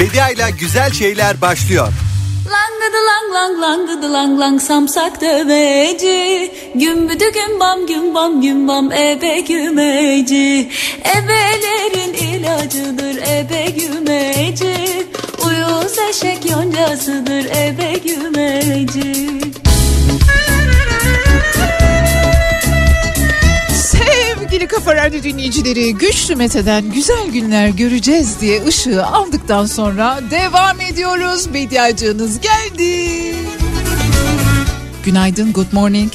Bedia ile güzel şeyler başlıyor. Langıdı lang lang langıdı lang lang samsak döveci. Gümbüdü gümbam gümbam gümbam ebe gümeci. Ebelerin ilacıdır ebe gümeci. Uyuz eşek yoncasıdır ebe gümeci Kafa Radyo dinleyicileri güçlü Mete'den güzel günler göreceğiz diye ışığı aldıktan sonra devam ediyoruz. Bediacığınız geldi. Günaydın, good morning.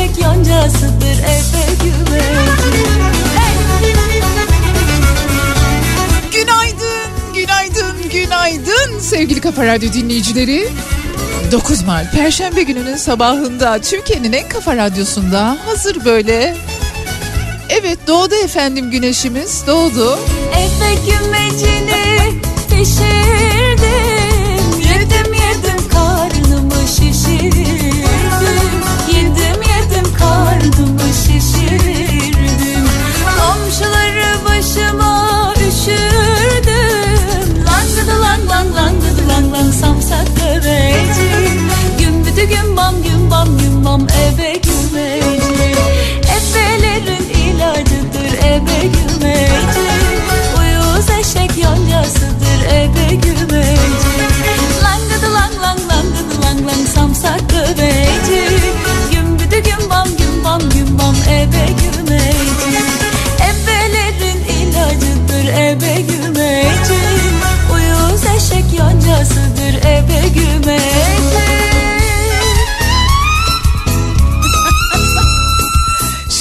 Uyuz eşek yoncasıdır ebe gümeci Günaydın, günaydın, günaydın sevgili Kafa Radyo dinleyicileri. 9 Mart Perşembe gününün sabahında Türkiye'nin en kafa radyosunda hazır böyle. Evet doğdu efendim güneşimiz doğdu. Eve gümecini pişirdim karnımı şişirdim? Komşuları başıma üşürdüm. Langıdı lang lang langıdı lang lang samsak döveci Gümbüdü gümbam gümbam gümbam eve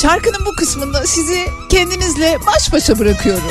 Şarkının bu kısmında sizi kendinizle baş başa bırakıyorum.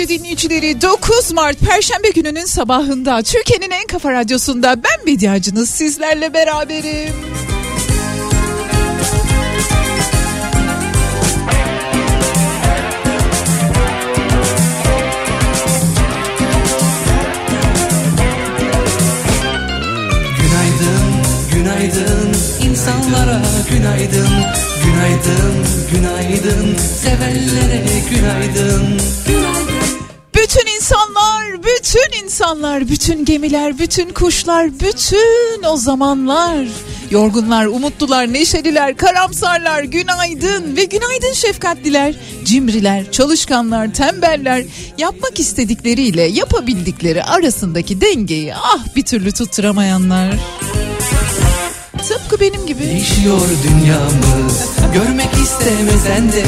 Radyo dinleyicileri 9 Mart Perşembe gününün sabahında Türkiye'nin en kafa radyosunda ben medyacınız sizlerle beraberim. Günaydın, günaydın. İnsanlara günaydın. Günaydın, günaydın. Sevenlere günaydın. insanlar, bütün insanlar, bütün gemiler, bütün kuşlar, bütün o zamanlar. Yorgunlar, umutlular, neşeliler, karamsarlar, günaydın ve günaydın şefkatliler, cimriler, çalışkanlar, tembeller, yapmak istedikleriyle yapabildikleri arasındaki dengeyi ah bir türlü tutturamayanlar. Tıpkı benim gibi. Değişiyor dünyamız görmek istemesen de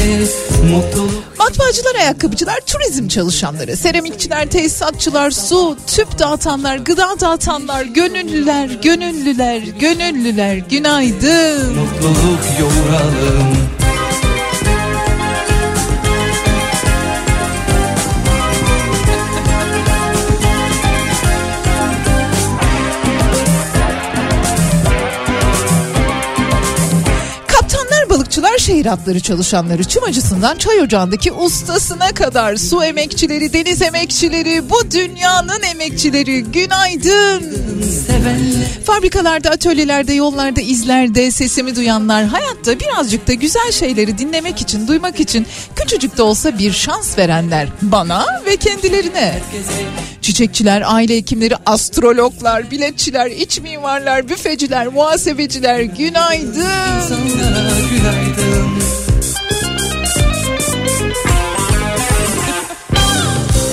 mutluluk Matbaacılar, ayakkabıcılar, turizm çalışanları, seramikçiler, tesisatçılar, su, tüp dağıtanlar, gıda dağıtanlar, gönüllüler, gönüllüler, gönüllüler, günaydın. mutluluk yoğuralım balıkçılar, şehir hatları çalışanları, çım acısından çay ocağındaki ustasına kadar su emekçileri, deniz emekçileri, bu dünyanın emekçileri günaydın. Fabrikalarda, atölyelerde, yollarda, izlerde sesimi duyanlar hayatta birazcık da güzel şeyleri dinlemek için, duymak için küçücük de olsa bir şans verenler bana ve kendilerine. Çiçekçiler, aile hekimleri, astrologlar, biletçiler, iç mimarlar, büfeciler, muhasebeciler günaydın. İnsanlara günaydın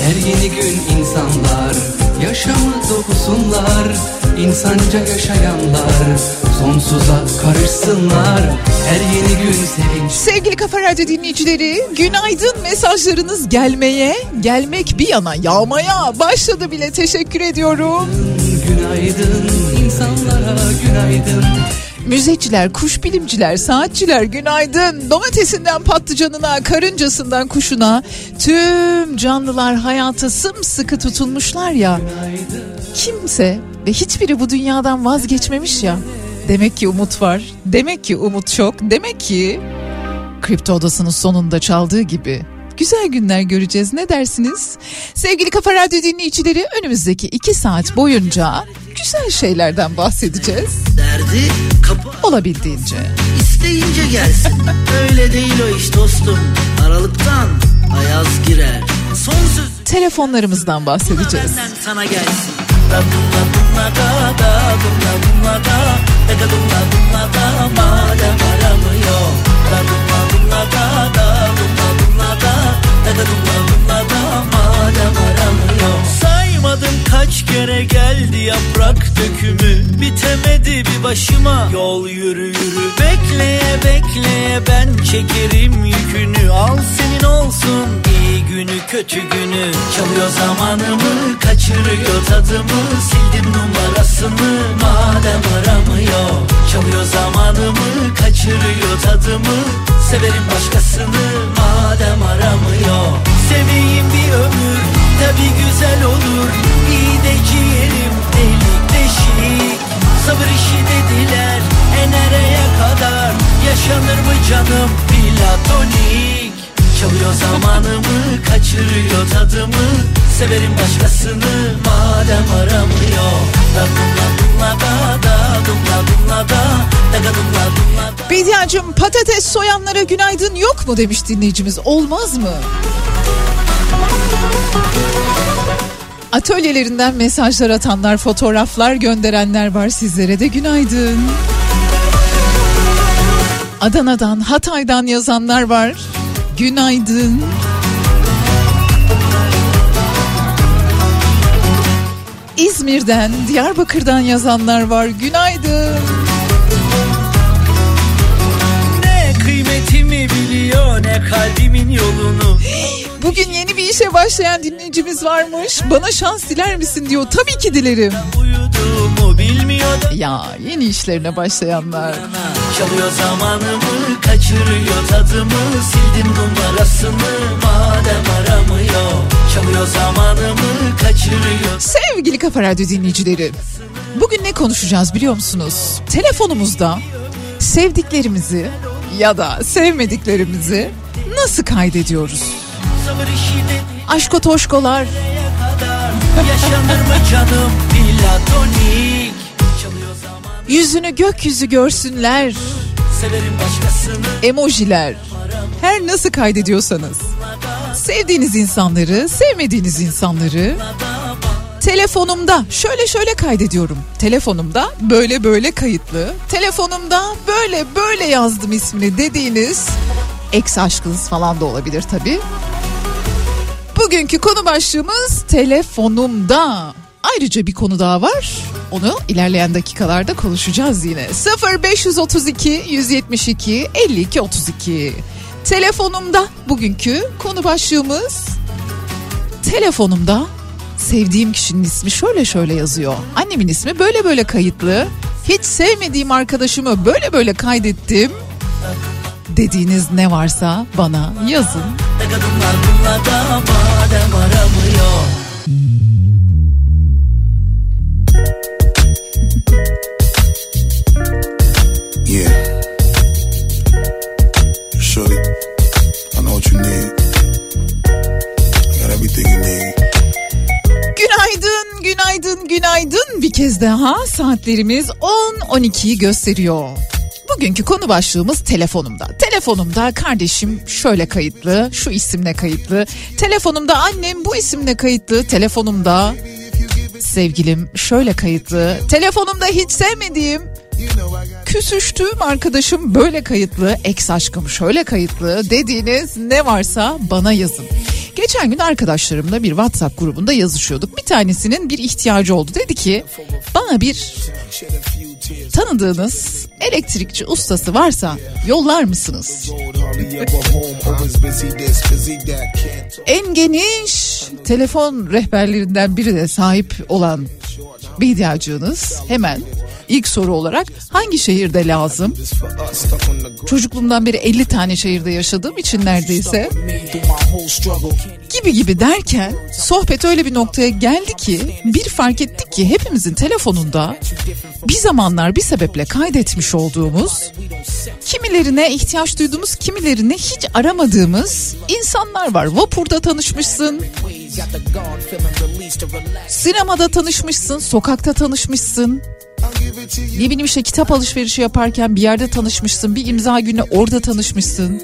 Her yeni gün insanlar yaşamı dokusunlar İnsanca yaşayanlar sonsuza karışsınlar. Her yeni gün sevinç. Sevgili Kafa Radyo dinleyicileri, günaydın mesajlarınız gelmeye, gelmek bir yana yağmaya başladı bile. Teşekkür ediyorum. Günaydın insanlara günaydın Müzeciler, kuş bilimciler, saatçiler günaydın. Domatesinden patlıcanına, karıncasından kuşuna tüm canlılar hayata sımsıkı tutulmuşlar ya. Kimse ve hiçbiri bu dünyadan vazgeçmemiş ya. Demek ki umut var. Demek ki umut çok. Demek ki Kripto Odası'nın sonunda çaldığı gibi güzel günler göreceğiz ne dersiniz? Sevgili Kafa Radyo dinleyicileri önümüzdeki iki saat boyunca güzel şeylerden bahsedeceğiz. Derdi kapı Olabildiğince. isteyince gelsin. Öyle değil o iş dostum. Aralıktan ayaz girer. Son söz Telefonlarımızdan bahsedeceğiz. sana gelsin. Da dumla dumla da da dumla dumla da da da dumla dumla da madem aramıyor. Da da da dumla da da da dumla dumla da madem aramıyor. Saymadım kaç kere geldi yaprak dökümü? Bitemedi bir başıma yol yürü yürü. Bekleye bekleye ben çekerim yükünü. Al senin olsun iyi günü kötü günü. Çalıyor zamanımı kaçırıyor tadımı. Sildim numarasını madem aramıyor. Çalıyor zamanımı kaçırıyor tadımı. Severim başkasını madem aramıyor. Seveyim bir ömür tabi güzel olur. İyi de ciğerim delik deşik. Sabır işi dediler e kadar. Yaşanır mı canım? Platonik. Çalıyor zamanımı kaçırıyor tadımı. Severim başkasını madem aramıyor. Da dumla da da dumla da Da da dumla dumla da. Bediacım patates soyanlara günaydın yok mu demiş dinleyicimiz. Olmaz mı? Atölyelerinden mesajlar atanlar, fotoğraflar gönderenler var sizlere de günaydın. Adana'dan, Hatay'dan yazanlar var. Günaydın. İzmir'den, Diyarbakır'dan yazanlar var. Günaydın. Biliyor ne kalbimin yolunu Bugün yeni bir işe başlayan dinleyicimiz varmış. Bana şans diler misin diyor. Tabii ki dilerim. Ya yeni işlerine başlayanlar. Çalıyor zamanımı kaçırıyor tadımı Sildim numarasını madem aramıyor Çalıyor zamanımı kaçırıyor Sevgili Kafa Radyo dinleyicileri. Bugün ne konuşacağız biliyor musunuz? Telefonumuzda sevdiklerimizi ya da sevmediklerimizi nasıl kaydediyoruz? Aşko toşkolar, Yaşanır mı canım yüzünü gökyüzü görsünler, emojiler. Her nasıl kaydediyorsanız. Sevdiğiniz insanları, sevmediğiniz insanları telefonumda şöyle şöyle kaydediyorum. Telefonumda böyle böyle kayıtlı. Telefonumda böyle böyle yazdım ismini dediğiniz ex aşkınız falan da olabilir tabii. Bugünkü konu başlığımız telefonumda. Ayrıca bir konu daha var. Onu ilerleyen dakikalarda konuşacağız yine. 0532 172 52 32. Telefonumda bugünkü konu başlığımız telefonumda sevdiğim kişinin ismi şöyle şöyle yazıyor. Annemin ismi böyle böyle kayıtlı. Hiç sevmediğim arkadaşımı böyle böyle kaydettim. Dediğiniz ne varsa bana yazın. Ne kadınlar bunlar da madem aramıyor kez daha saatlerimiz 10-12'yi gösteriyor. Bugünkü konu başlığımız telefonumda. Telefonumda kardeşim şöyle kayıtlı, şu isimle kayıtlı. Telefonumda annem bu isimle kayıtlı. Telefonumda sevgilim şöyle kayıtlı. Telefonumda hiç sevmediğim küsüştüğüm arkadaşım böyle kayıtlı, ex aşkım şöyle kayıtlı dediğiniz ne varsa bana yazın. Geçen gün arkadaşlarımla bir WhatsApp grubunda yazışıyorduk. Bir tanesinin bir ihtiyacı oldu. Dedi ki bana bir tanıdığınız elektrikçi ustası varsa yollar mısınız? En geniş telefon rehberlerinden biri de sahip olan Bediacığınız hemen ilk soru olarak hangi şehirde lazım? Çocukluğumdan beri 50 tane şehirde yaşadığım için neredeyse gibi gibi derken sohbet öyle bir noktaya geldi ki bir fark ettik ki hepimizin telefonunda bir zamanlar bir sebeple kaydetmiş olduğumuz kimilerine ihtiyaç duyduğumuz kimilerine hiç aramadığımız insanlar var. Vapurda tanışmışsın, sinemada tanışmışsın, sokakta tanışmışsın, ne bileyim işte kitap alışverişi yaparken bir yerde tanışmışsın. Bir imza günü orada tanışmışsın.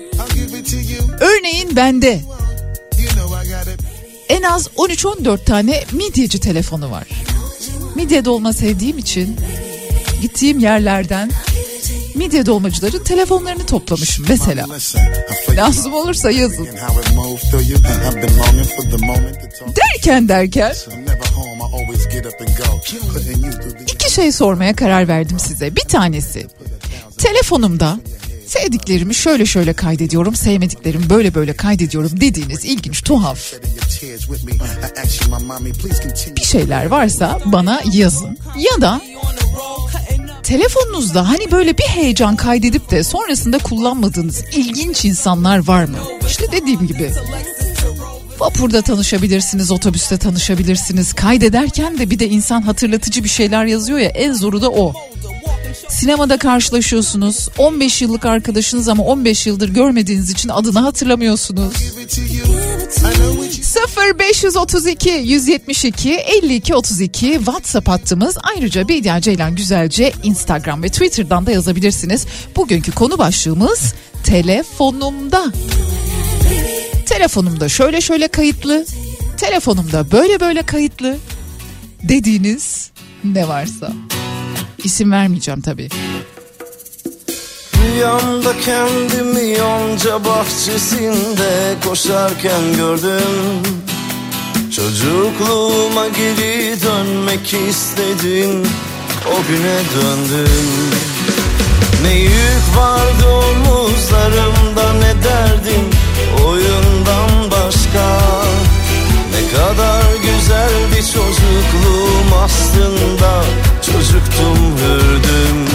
Örneğin bende en az 13-14 tane midyeci telefonu var. Midye dolma sevdiğim için gittiğim yerlerden midye dolmacıların telefonlarını toplamışım mesela. Lazım olursa yazın. Derken derken iki şey sormaya karar verdim size. Bir tanesi telefonumda sevdiklerimi şöyle şöyle kaydediyorum, sevmediklerimi böyle böyle kaydediyorum dediğiniz ilginç, tuhaf bir şeyler varsa bana yazın. Ya da telefonunuzda hani böyle bir heyecan kaydedip de sonrasında kullanmadığınız ilginç insanlar var mı? İşte dediğim gibi Vapurda tanışabilirsiniz, otobüste tanışabilirsiniz. Kaydederken de bir de insan hatırlatıcı bir şeyler yazıyor ya en zoru da o. Sinemada karşılaşıyorsunuz. 15 yıllık arkadaşınız ama 15 yıldır görmediğiniz için adını hatırlamıyorsunuz. 0 532 172 52 32 WhatsApp hattımız. Ayrıca Bediye Ceylan Güzelce Instagram ve Twitter'dan da yazabilirsiniz. Bugünkü konu başlığımız telefonumda. Telefonumda şöyle şöyle kayıtlı. Telefonumda böyle böyle kayıtlı. Dediğiniz ne varsa. İsim vermeyeceğim tabii. Rüyamda kendimi yonca bahçesinde koşarken gördüm Çocukluğuma geri dönmek istedim O güne döndüm Ne yük vardı omuzlarımda ne derdim Oyundan başka Ne kadar güzeldi çocukluğum aslında. Çocuktum hürdüm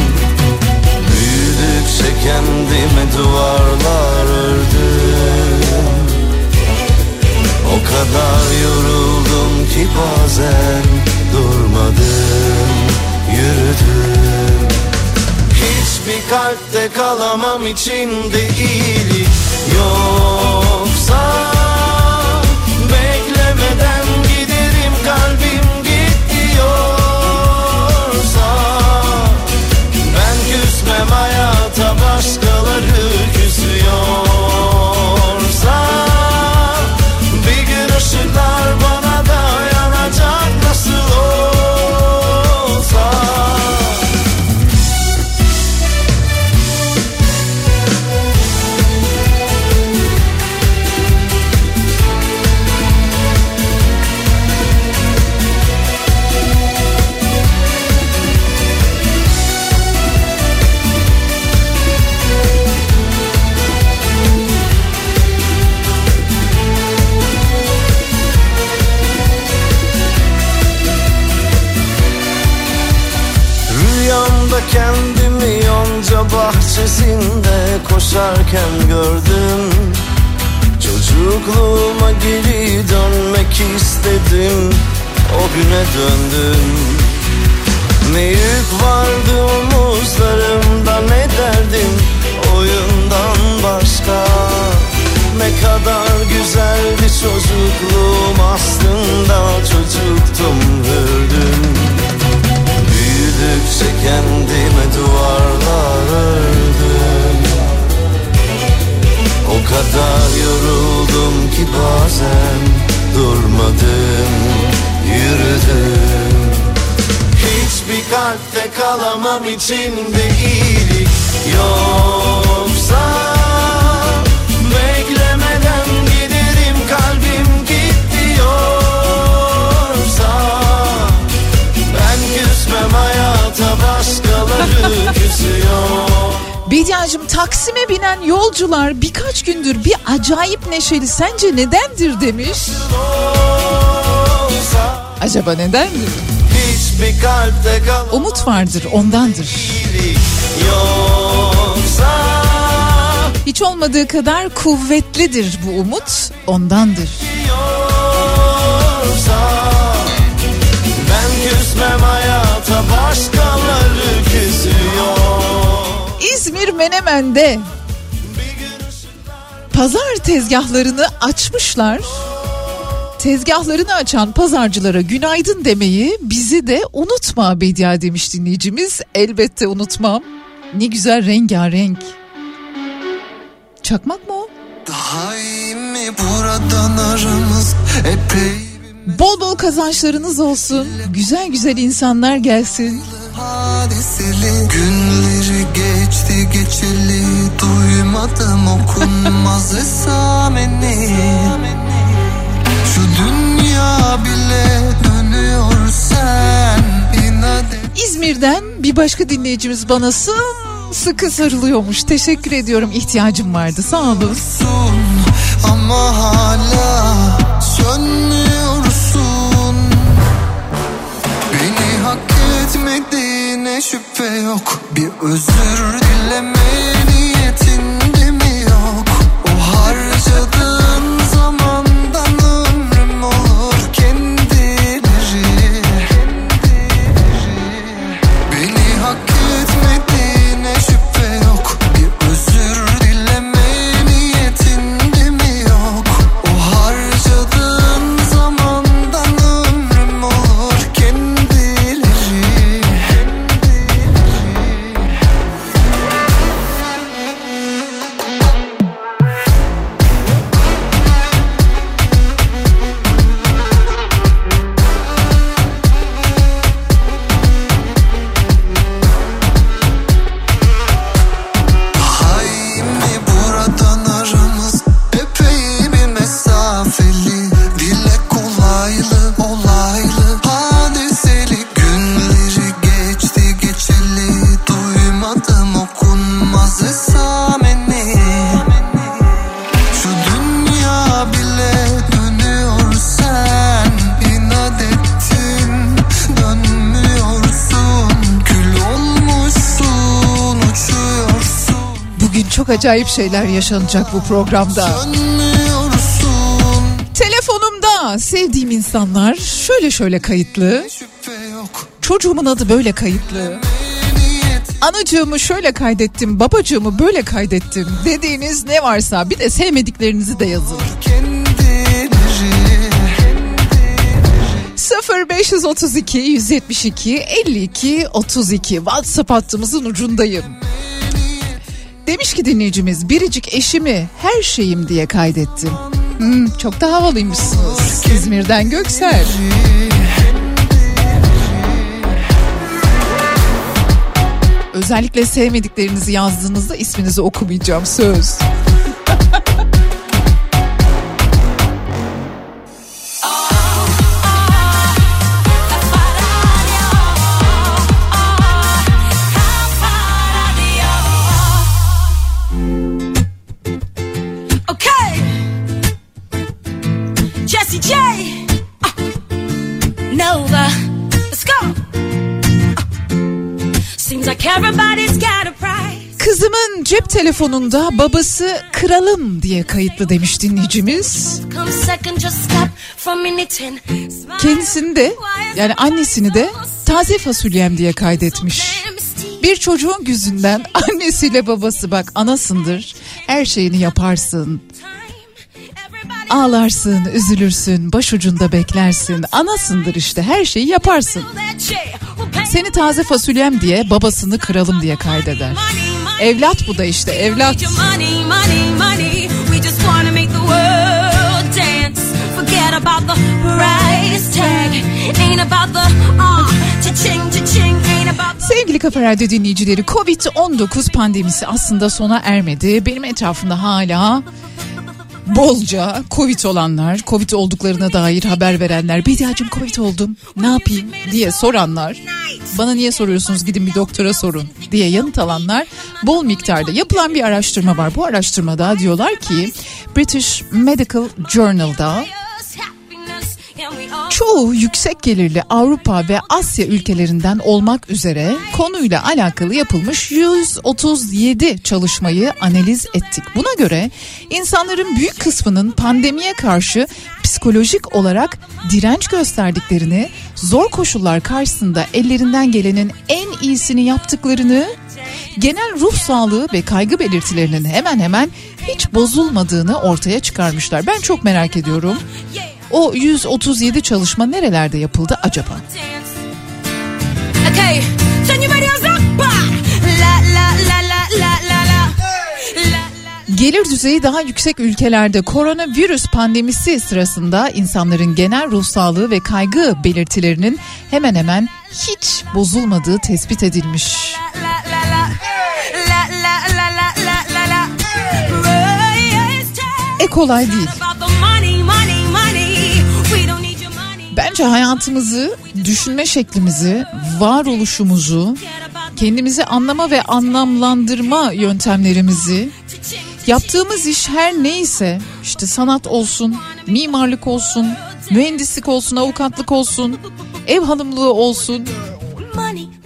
Büyüdükçe kendime duvarlar ördüm O kadar yoruldum ki bazen durmadım Yürüdüm Hiçbir kalpte kalamam içinde iyilik yoksa Beklemeden giderim kalbim neşeli sence nedendir demiş. Acaba nedendir? Umut vardır ondandır. Hiç olmadığı kadar kuvvetlidir bu umut ondandır. Ben küsmem hayata başkaları küsüyor İzmir Menemen'de pazar tezgahlarını açmışlar. Tezgahlarını açan pazarcılara günaydın demeyi bizi de unutma Bedia demiş dinleyicimiz. Elbette unutmam. Ne güzel rengarenk. Çakmak mı o? Daha iyi mi buradan aramız epey Bol bol kazançlarınız olsun. Güzel güzel insanlar gelsin. Hadiseli Günleri geçti geçeli Duymadım okunmaz esameni Şu dünya bile dönüyor sen inat et İzmir'den bir başka dinleyicimiz bana sıkı sarılıyormuş. Teşekkür ediyorum. ihtiyacım vardı. Sağ olun. Ama hala sönmüyorsun şüphe yok. Bir özür dileme niyetinde acayip şeyler yaşanacak bu programda. Telefonumda sevdiğim insanlar şöyle şöyle kayıtlı. Çocuğumun adı böyle kayıtlı. Anacığımı şöyle kaydettim, babacığımı böyle kaydettim dediğiniz ne varsa bir de sevmediklerinizi de yazın. kendileri 0532 172 52 32 WhatsApp hattımızın ucundayım. Demiş ki dinleyicimiz biricik eşimi her şeyim diye kaydettim. Hmm, çok da havalıymışsınız. İzmir'den Göksel. Özellikle sevmediklerinizi yazdığınızda isminizi okumayacağım söz. Telefonunda babası kralım diye kayıtlı demiş dinleyicimiz. Kendisini de yani annesini de taze fasulyem diye kaydetmiş. Bir çocuğun yüzünden annesiyle babası bak anasındır. Her şeyini yaparsın. Ağlarsın, üzülürsün, başucunda beklersin. Anasındır işte her şeyi yaparsın. Seni taze fasulyem diye babasını kralım diye kaydeder. Evlat bu da işte evlat. Uh, Sevgili Kafa Radyo dinleyicileri Covid-19 pandemisi aslında sona ermedi. Benim etrafımda hala bolca Covid olanlar, Covid olduklarına dair haber verenler, Bediacım Covid oldum ne yapayım? diye soranlar, bana niye soruyorsunuz? Gidin bir doktora sorun. diye yanıt alanlar bol miktarda. Yapılan bir araştırma var. Bu araştırmada diyorlar ki British Medical Journal'da çoğu yüksek gelirli Avrupa ve Asya ülkelerinden olmak üzere konuyla alakalı yapılmış 137 çalışmayı analiz ettik. Buna göre insanların büyük kısmının pandemiye karşı psikolojik olarak direnç gösterdiklerini, zor koşullar karşısında ellerinden gelenin en iyisini yaptıklarını, genel ruh sağlığı ve kaygı belirtilerinin hemen hemen hiç bozulmadığını ortaya çıkarmışlar. Ben çok merak ediyorum. O 137 çalışma nerelerde yapıldı acaba? Okay. Gelir düzeyi daha yüksek ülkelerde koronavirüs pandemisi sırasında insanların genel ruh sağlığı ve kaygı belirtilerinin hemen hemen hiç bozulmadığı tespit edilmiş. La la la. Bence hayatımızı, düşünme şeklimizi, varoluşumuzu, kendimizi anlama ve anlamlandırma yöntemlerimizi, yaptığımız iş her neyse, işte sanat olsun, mimarlık olsun, mühendislik olsun, avukatlık olsun, ev hanımlığı olsun.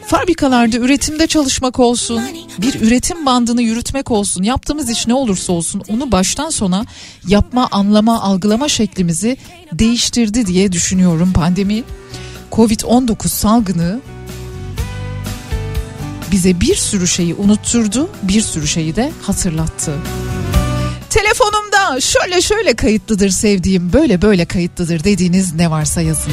Fabrikalarda üretimde çalışmak olsun, bir üretim bandını yürütmek olsun, yaptığımız iş ne olursa olsun onu baştan sona yapma, anlama, algılama şeklimizi değiştirdi diye düşünüyorum pandemi. Covid-19 salgını bize bir sürü şeyi unutturdu, bir sürü şeyi de hatırlattı. Telefonumda şöyle şöyle kayıtlıdır sevdiğim, böyle böyle kayıtlıdır dediğiniz ne varsa yazın.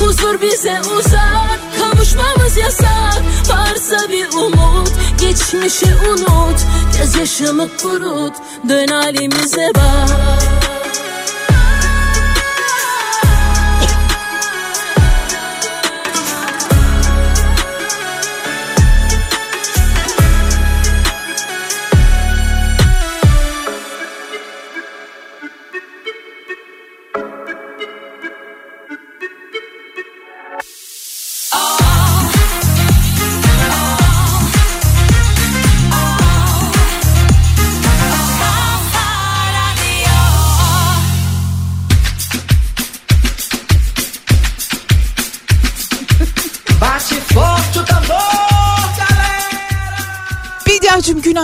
Huzur bize uzak Kavuşmamız yasak. Varsa bir umut Geçmişi unut. Gözyaşımı kurut Dön halimize bak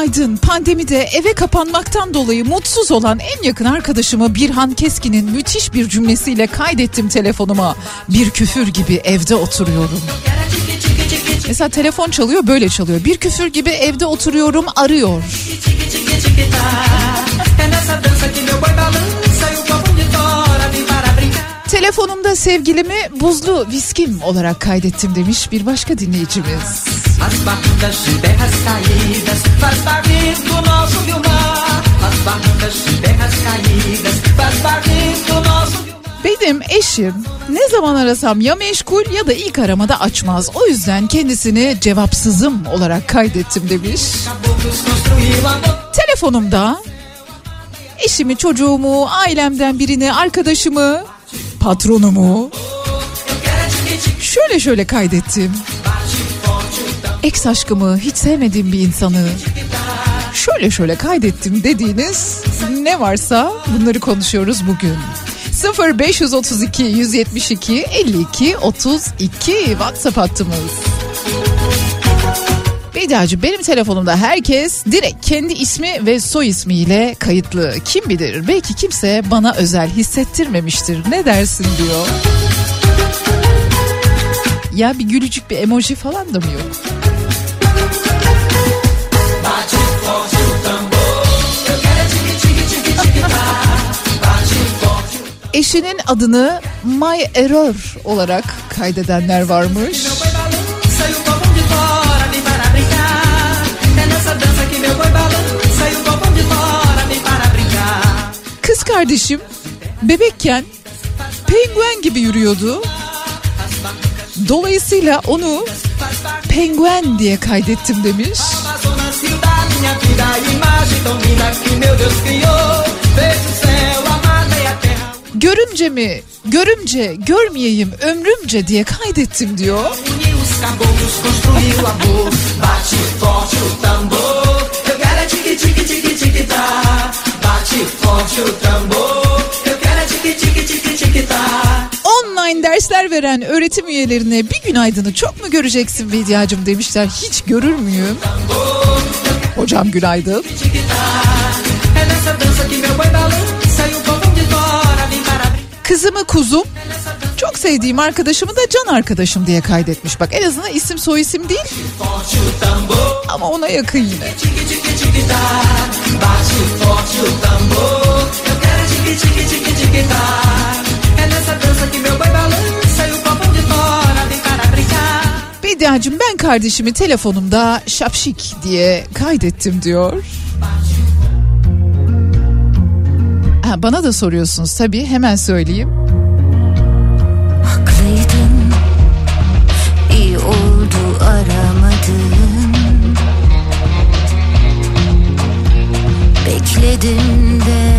günaydın. Pandemide eve kapanmaktan dolayı mutsuz olan en yakın arkadaşımı Birhan Keskin'in müthiş bir cümlesiyle kaydettim telefonuma. Bir küfür gibi evde oturuyorum. Mesela telefon çalıyor böyle çalıyor. Bir küfür gibi evde oturuyorum arıyor. Telefonumda sevgilimi buzlu viskim olarak kaydettim demiş bir başka dinleyicimiz. Benim eşim ne zaman arasam ya meşgul ya da ilk aramada açmaz. O yüzden kendisini cevapsızım olarak kaydettim demiş. Telefonumda eşimi, çocuğumu, ailemden birini, arkadaşımı, patronumu şöyle şöyle kaydettim. Ex aşkımı, hiç sevmediğim bir insanı şöyle şöyle kaydettim dediğiniz ne varsa bunları konuşuyoruz bugün. 0 532 172 52 32 WhatsApp hattımız. Bediacı benim telefonumda herkes direkt kendi ismi ve soy ismiyle kayıtlı. Kim bilir belki kimse bana özel hissettirmemiştir. Ne dersin diyor. Ya bir gülücük bir emoji falan da mı yok? Eşinin adını My Error olarak kaydedenler varmış. Kardeşim bebekken penguen gibi yürüyordu. Dolayısıyla onu penguen diye kaydettim demiş. Görümce mi? Görümce, görmeyeyim ömrümce diye kaydettim diyor. Bate forte o tambor. Eu quero é tique tique tique tá. Online dersler veren öğretim üyelerine bir günaydını çok mu göreceksin Bediacım demişler. Hiç görür müyüm? Hocam günaydın. Kızımı kuzum sevdiğim arkadaşımı da can arkadaşım diye kaydetmiş. Bak en azından isim soy isim değil ama ona yakın yine. Bediacığım ben kardeşimi telefonumda şapşik diye kaydettim diyor. Ha, bana da soruyorsunuz tabii hemen söyleyeyim. Bekledim de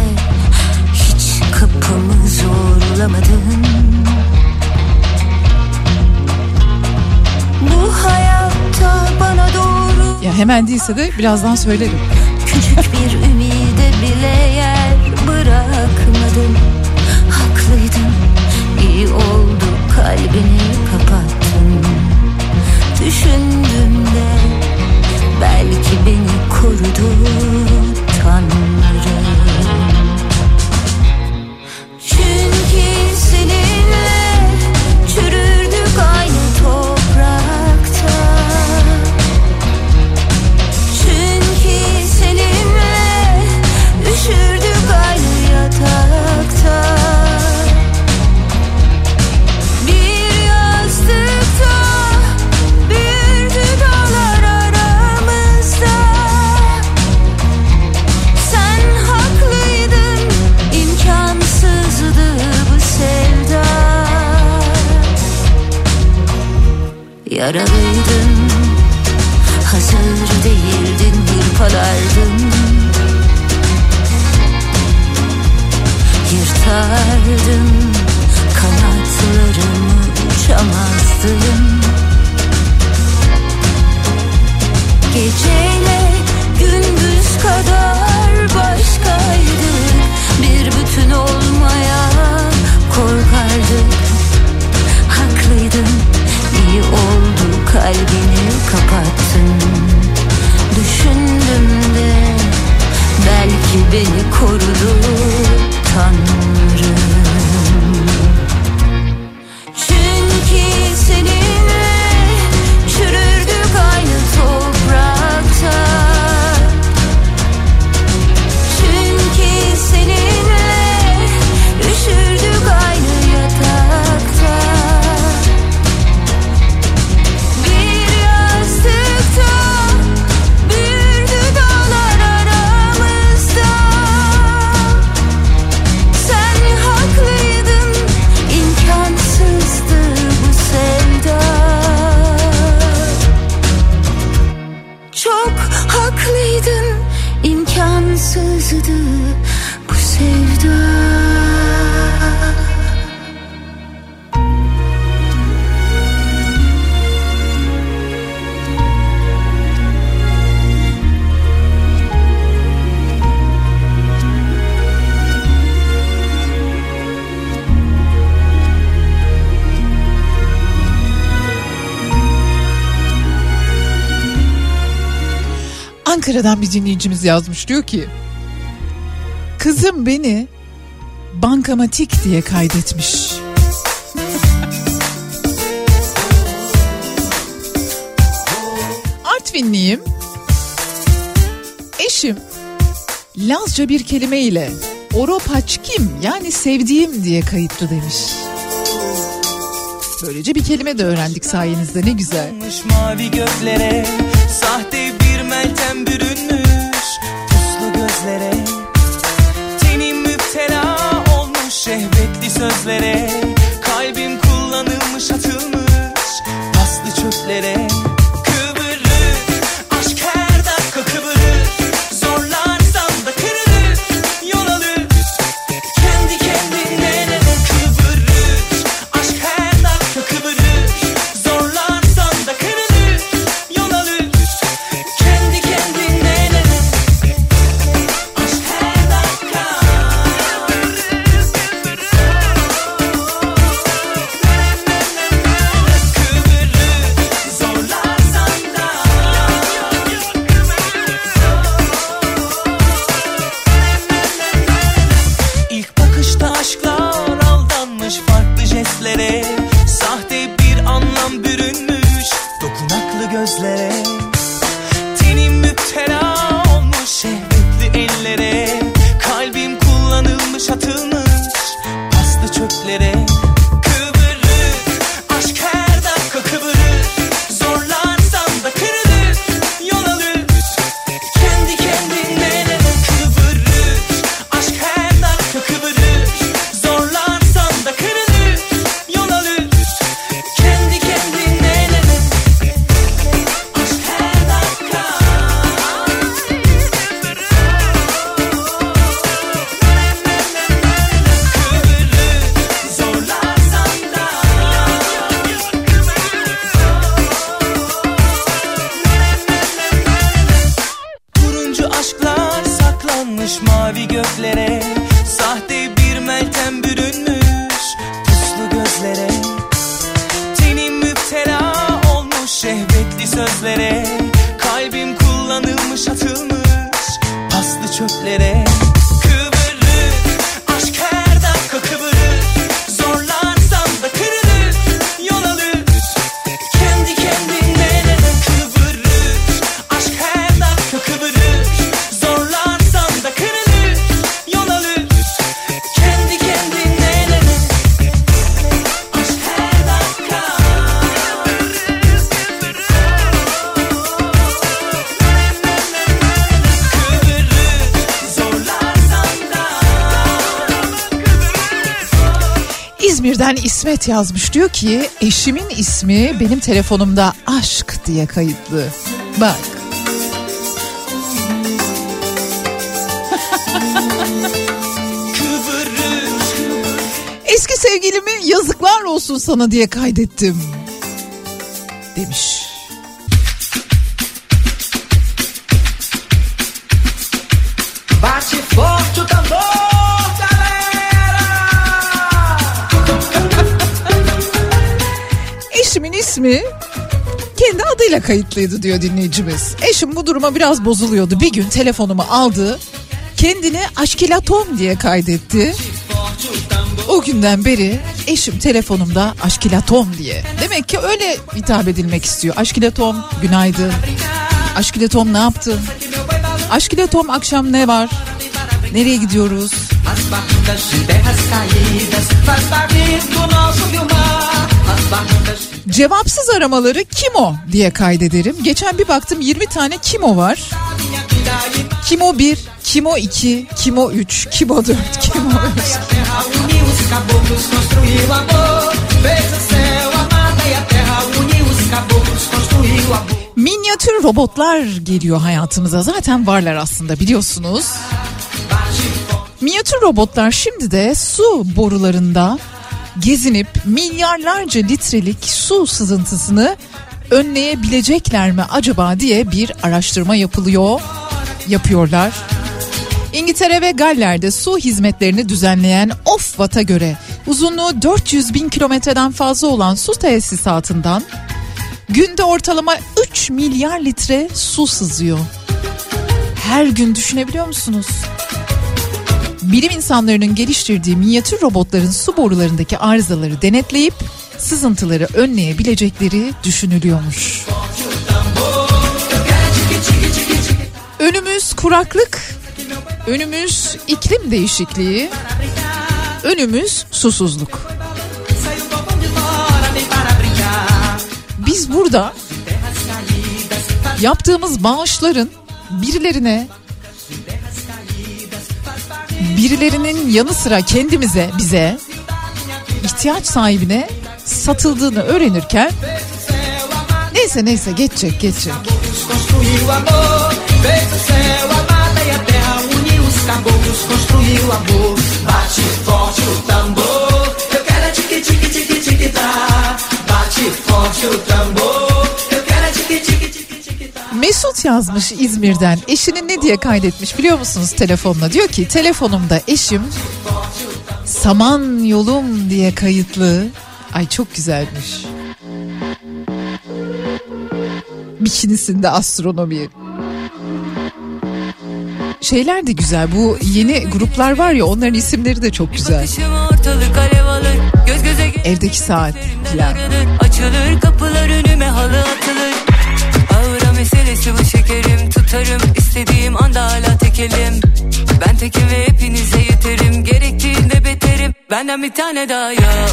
hiç kapımı zorlamadın. Bu hayatta bana doğru Ya hemen değilse de birazdan söylerim. Küçük bir ümide bile yer bırakmadın. Haklıydın iyi oldu kalbini kapattın. Düşündüm de belki beni korudu Yaralıydın. Hazır değildin hırpalardın Yırtardın kanatlarımı uçamazdın. Geceyle gündüz kadar başkaydık. Bir bütün olmaya korkardık kalbini kapattın. Düşündüm de belki beni korudu Tanrım bir dinleyicimiz yazmış diyor ki Kızım beni bankamatik diye kaydetmiş. Artvinliyim. Eşim Lazca bir kelime ile Oropaçkim yani sevdiğim diye kayıtlı demiş. Böylece bir kelime de öğrendik sayenizde ne güzel. Mavi gözlere Sahte bir meltem bürünmüş sözlere Kalbim kullanılmış atılmış Paslı çöplere saklanmış mavi göklere. Sahte bir meltem bürünmüş puslu gözlere. Tenim müptela olmuş şehvetli sözlere. Kalbim kullanılmış atılmış paslı çöplere İsmet yazmış diyor ki eşimin ismi benim telefonumda aşk diye kayıtlı. Bak. Eski sevgilimi yazıklar olsun sana diye kaydettim. İsmi kendi adıyla kayıtlıydı diyor dinleyicimiz. Eşim bu duruma biraz bozuluyordu. Bir gün telefonumu aldı. Kendini aşkilatom diye kaydetti. O günden beri eşim telefonumda aşkilatom diye. Demek ki öyle hitap edilmek istiyor. Aşkilatom günaydın. Aşkilatom ne yaptın? Aşkilatom akşam ne var? Nereye gidiyoruz? As Cevapsız aramaları kimo diye kaydederim. Geçen bir baktım 20 tane kimo var. Kimo 1, Kimo 2, Kimo 3, Kimo 4, Kimo 5. terra uniu os caboclos construiu amor. Fez o céu, a mata e a terra uniu os caboclos construiu amor. Minyatür robotlar geliyor hayatımıza. Zaten varlar aslında biliyorsunuz. Minyatür robotlar şimdi de su borularında gezinip milyarlarca litrelik su sızıntısını önleyebilecekler mi acaba diye bir araştırma yapılıyor. Yapıyorlar. İngiltere ve Galler'de su hizmetlerini düzenleyen Ofwat'a göre uzunluğu 400 bin kilometreden fazla olan su tesisatından günde ortalama 3 milyar litre su sızıyor. Her gün düşünebiliyor musunuz? Bilim insanlarının geliştirdiği minyatür robotların su borularındaki arızaları denetleyip sızıntıları önleyebilecekleri düşünülüyormuş. Önümüz kuraklık, önümüz iklim değişikliği, önümüz susuzluk. Biz burada yaptığımız bağışların birilerine birilerinin yanı sıra kendimize bize ihtiyaç sahibine satıldığını öğrenirken neyse neyse geçecek geçecek. Yazmış İzmir'den. Eşinin ne diye kaydetmiş biliyor musunuz telefonla? Diyor ki telefonumda eşim saman yolum diye kayıtlı. Ay çok güzelmiş. Bikinisinde astronomi. Şeyler de güzel. Bu yeni gruplar var ya onların isimleri de çok güzel. Alır Göz Evdeki saat filan. Açılır kapılar önüme halı atılır bu şekerim Tutarım. İstediğim anda hala tekelim. Ben tekim ve hepinize yeterim. Gerektiğinde beterim. Benden bir tane daha yok.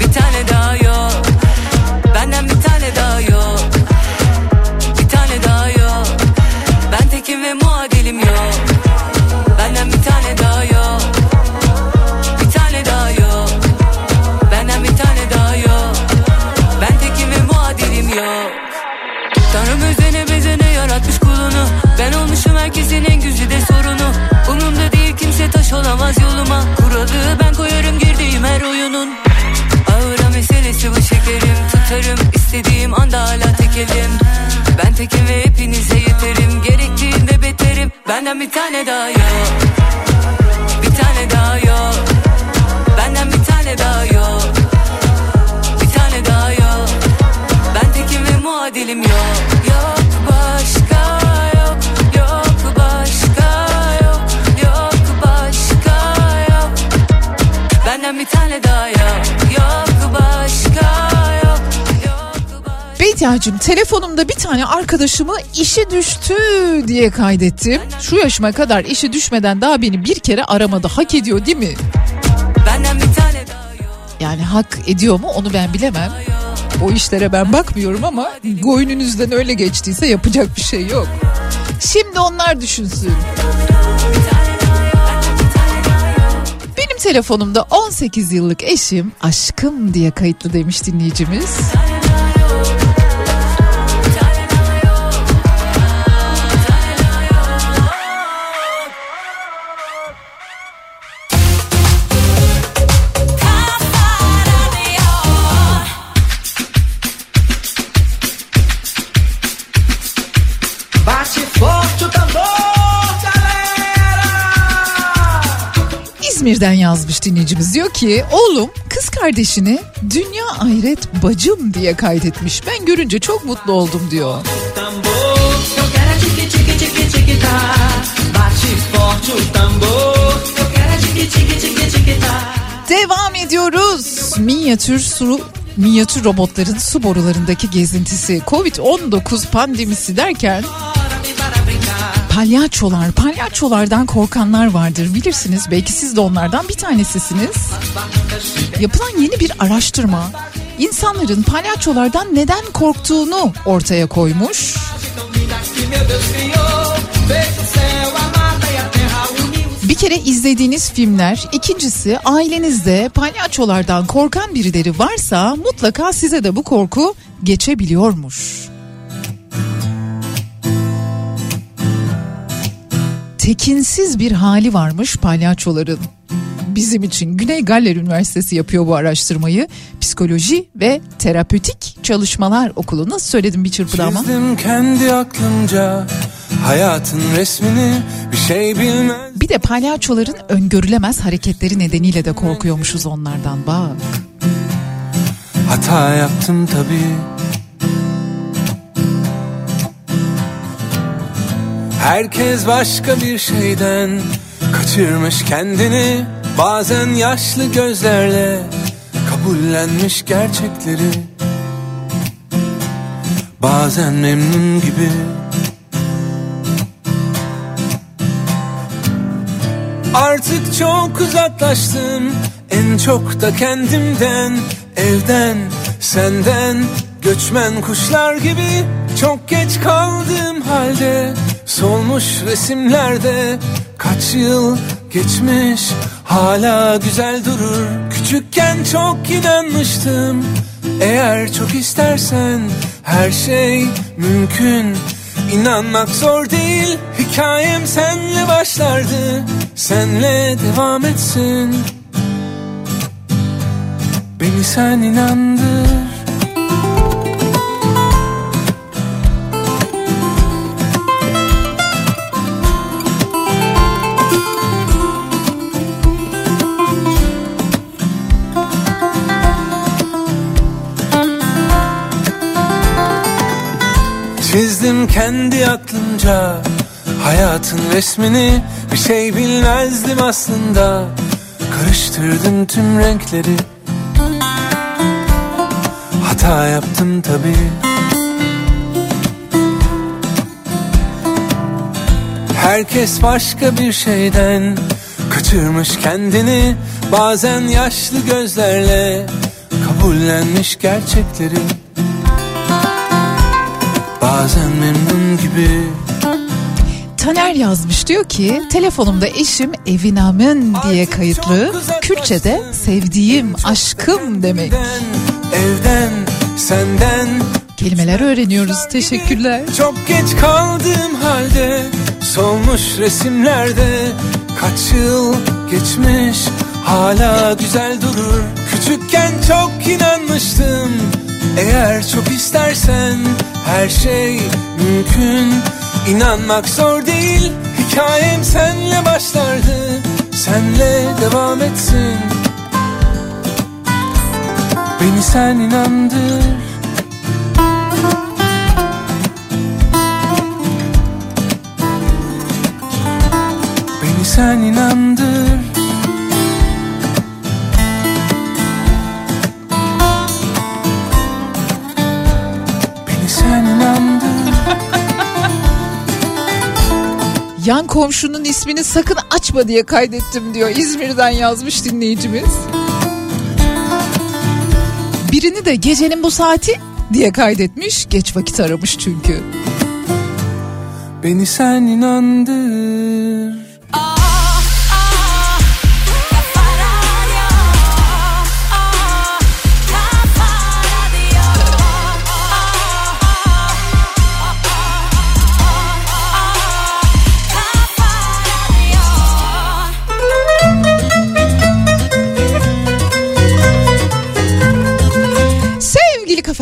Bir tane daha yok. Benden bir tane daha yok. Bir tane daha yok. Ben tekim ve muadilim yok. Benden bir tane daha en güzide sorunu. Umumda değil kimse taş olamaz yoluma. Kuralı ben koyarım girdiğim her oyunun. Ağıra meselesi bu şekerim. Tutarım istediğim anda hala tekelim. Ben tekim ve hepinize yeterim. Gerektiğinde beterim. Benden bir tane daha yok. Bir tane daha yok. Benden bir tane daha yok. Bir tane daha yok. Ben tekim ve muadilim yok. Yok bir tane daha yok Yok başka yok Beytiacığım telefonumda bir tane arkadaşımı işi düştü diye kaydettim. Şu yaşıma kadar işi düşmeden daha beni bir kere aramadı. Hak ediyor değil mi? Yani hak ediyor mu onu ben bilemem. O işlere ben bakmıyorum ama goynunuzdan öyle geçtiyse yapacak bir şey yok. Şimdi onlar düşünsün. Telefonumda 18 yıllık eşim aşkım diye kayıtlı demiş dinleyicimiz. İzmir'den yazmış dinleyicimiz diyor ki oğlum kız kardeşini dünya ahiret bacım diye kaydetmiş. Ben görünce çok mutlu oldum diyor. Devam ediyoruz. Minyatür su minyatür robotların su borularındaki gezintisi Covid-19 pandemisi derken palyaçolar, palyaçolardan korkanlar vardır bilirsiniz. Belki siz de onlardan bir tanesisiniz. Yapılan yeni bir araştırma insanların palyaçolardan neden korktuğunu ortaya koymuş. Bir kere izlediğiniz filmler, ikincisi ailenizde palyaçolardan korkan birileri varsa mutlaka size de bu korku geçebiliyormuş. Tekinsiz bir hali varmış palyaçoların. Bizim için Güney Galler Üniversitesi yapıyor bu araştırmayı. Psikoloji ve terapötik çalışmalar okulu. Nasıl söyledim bir çırpıda ama? Çizdim kendi aklımca hayatın resmini bir şey bilmez. Bir de palyaçoların öngörülemez hareketleri nedeniyle de korkuyormuşuz onlardan bak. Hata yaptım tabii. Herkes başka bir şeyden kaçırmış kendini. Bazen yaşlı gözlerle kabullenmiş gerçekleri. Bazen memnun gibi. Artık çok uzaklaştım. En çok da kendimden Evden, senden. Göçmen kuşlar gibi Çok geç kaldığım halde Solmuş resimlerde Kaç yıl geçmiş Hala güzel durur. Küçükken çok inanmıştım. Eğer çok istersen Her şey mümkün. İnanmak zor değil Hikayem senle başlardı. Senle devam etsin. Beni sen inandır çizdim kendi aklımca Hayatın resmini. Bir şey bilmezdim aslında. Karıştırdım tüm renkleri. Hata yaptım tabi Herkes başka bir şeyden Kaçırmış kendini. Bazen yaşlı gözlerle Kabullenmiş gerçekleri. Bazen memnun gibi Taner yazmış diyor ki telefonumda eşim Evinamın diye kayıtlı. Kürtçe'de sevdiğim, aşkım demek. Evden, senden Kelimeler öğreniyoruz. Teşekkürler. Çok geç kaldığım halde Solmuş resimlerde Kaç yıl geçmiş Hala güzel durur Küçükken çok inanmıştım Eğer çok istersen Her şey mümkün. İnanmak zor değil. Hikayem senle başlardı. Senle devam etsin. Beni sen inandır. Beni sen inandır Beni sen inandır Yan komşunun ismini sakın açma diye kaydettim diyor. İzmir'den yazmış dinleyicimiz. Birini de gecenin bu saati diye kaydetmiş. Geç vakit aramış çünkü. Beni sen inandır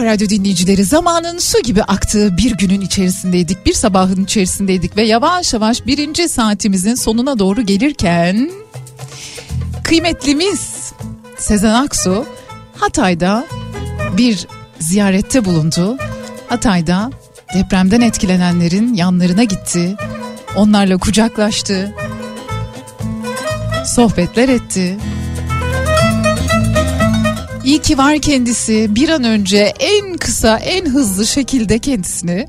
Radyo dinleyicileri zamanın su gibi aktığı bir günün içerisindeydik. Bir sabahın içerisindeydik ve yavaş yavaş birinci saatimizin sonuna doğru gelirken kıymetlimiz Sezen Aksu Hatay'da bir ziyarette bulundu. Hatay'da depremden etkilenenlerin yanlarına gitti. Onlarla kucaklaştı. Sohbetler etti. İyi ki var kendisi bir an önce en kısa en hızlı şekilde kendisini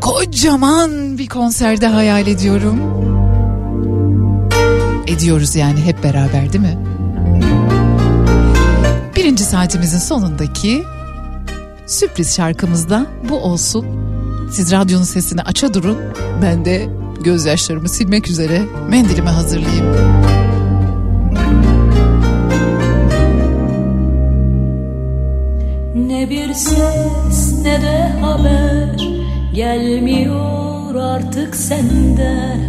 kocaman bir konserde hayal ediyorum. Ediyoruz yani hep beraber değil mi? Birinci saatimizin sonundaki sürpriz şarkımız da bu olsun. Siz radyonun sesini aça durun. Ben de gözyaşlarımı silmek üzere mendilimi hazırlayayım. Ne bir ses ne de haber. Gelmiyor artık senden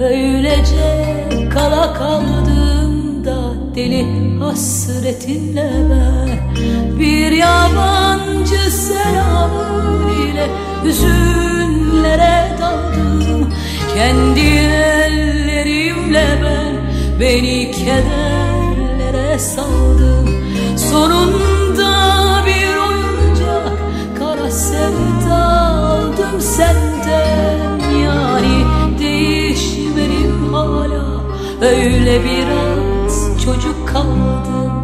Öylece kala kaldım da deli hasretinle ben Bir yabancı selamın ile hüzünlere daldım. Kendi ellerimle ben beni kederlere saldım. Sonunda aldım senden Yani değişmedim hala. Öyle biraz çocuk kaldım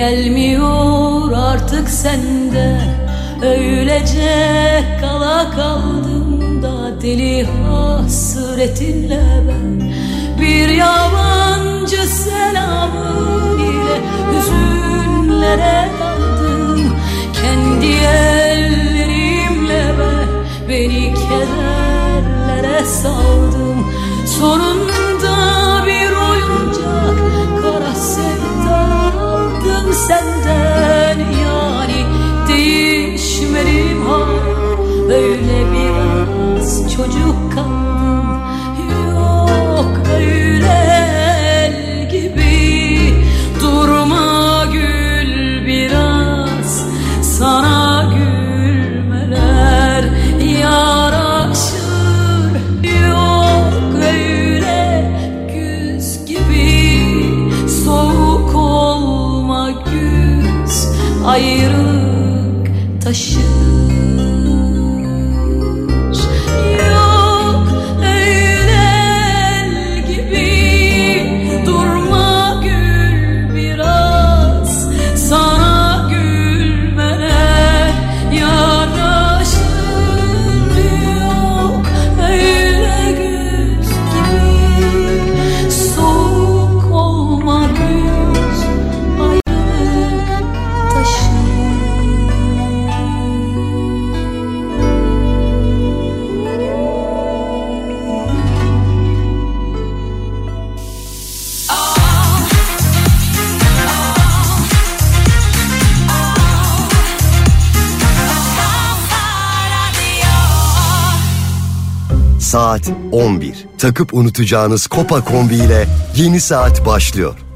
gelmiyor artık sende. Öylece kala kaldım da deli hasretinle ben. Bir yabancı selamın ile hüzünlere daldım. Kendi ellerimle ben beni kederlere saldım. Sonunda biraz çocuk 11. Takıp unutacağınız Kopa kombi ile yeni saat başlıyor.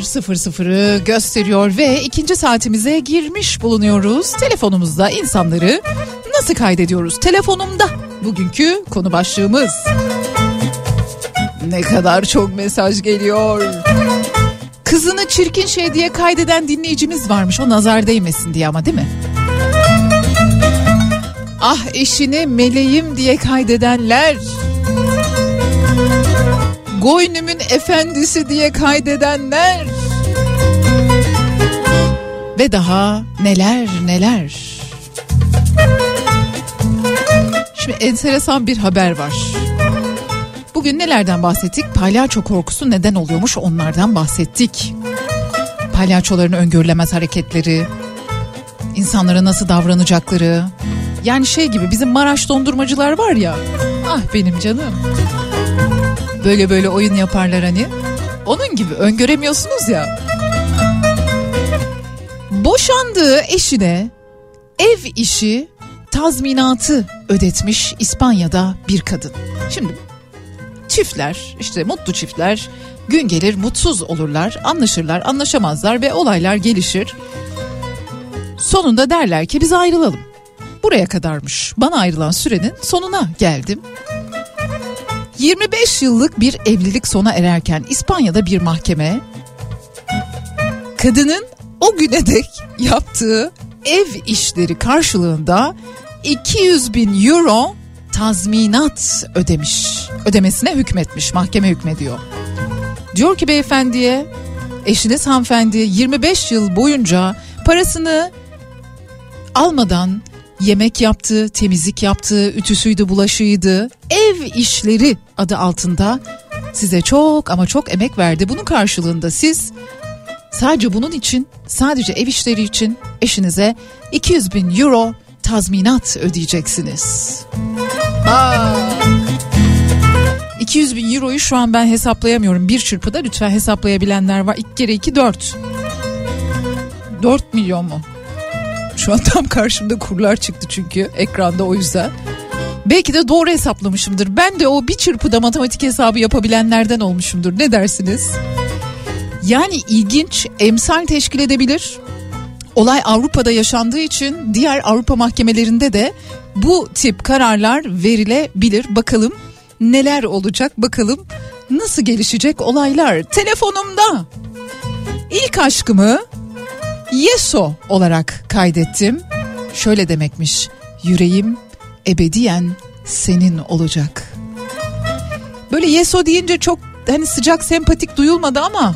11.00'ı gösteriyor ve ikinci saatimize girmiş bulunuyoruz. Telefonumuzda insanları nasıl kaydediyoruz? Telefonumda bugünkü konu başlığımız. Ne kadar çok mesaj geliyor. Kızını çirkin şey diye kaydeden dinleyicimiz varmış. O nazar değmesin diye ama değil mi? Ah eşini meleğim diye kaydedenler. Goynümün efendisi diye kaydedenler. Ve daha neler neler. Şimdi enteresan bir haber var. Bugün nelerden bahsettik? Palyaço korkusu neden oluyormuş onlardan bahsettik. Palyaçoların öngörülemez hareketleri, insanlara nasıl davranacakları. Yani şey gibi bizim Maraş dondurmacılar var ya. Ah benim canım. Böyle böyle oyun yaparlar hani. Onun gibi öngöremiyorsunuz ya. Boşandığı eşine ev işi tazminatı ödetmiş İspanya'da bir kadın. Şimdi çiftler işte mutlu çiftler gün gelir mutsuz olurlar anlaşırlar anlaşamazlar ve olaylar gelişir. Sonunda derler ki biz ayrılalım. Buraya kadarmış bana ayrılan sürenin sonuna geldim. 25 yıllık bir evlilik sona ererken İspanya'da bir mahkeme kadının o güne dek yaptığı ev işleri karşılığında 200 bin euro tazminat ödemiş. Ödemesine hükmetmiş. Mahkeme hükmediyor. Diyor ki beyefendiye, eşiniz hanımefendi 25 yıl boyunca parasını almadan yemek yaptı, temizlik yaptı, ütüsüydü, bulaşıydı. Ev işleri adı altında size çok ama çok emek verdi. Bunun karşılığında siz sadece bunun için, sadece ev işleri için eşinize 200 bin euro tazminat ödeyeceksiniz. Bak. 200 bin euroyu şu an ben hesaplayamıyorum. Bir çırpıda lütfen hesaplayabilenler var. İki kere iki dört. 4 milyon mu? Şu an tam karşımda kurlar çıktı çünkü ekranda o yüzden. Belki de doğru hesaplamışımdır. Ben de o bir çırpıda matematik hesabı yapabilenlerden olmuşumdur. Ne dersiniz? Yani ilginç emsal teşkil edebilir. Olay Avrupa'da yaşandığı için diğer Avrupa mahkemelerinde de bu tip kararlar verilebilir. Bakalım neler olacak bakalım nasıl gelişecek olaylar. Telefonumda ilk aşkımı Yeso olarak kaydettim. Şöyle demekmiş. Yüreğim ebediyen senin olacak. Böyle Yeso deyince çok hani sıcak sempatik duyulmadı ama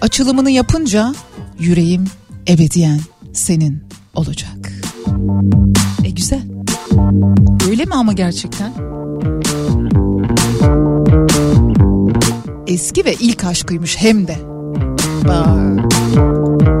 açılımını yapınca yüreğim ebediyen senin olacak. E güzel. Öyle mi ama gerçekten? Eski ve ilk aşkıymış hem de. Bak.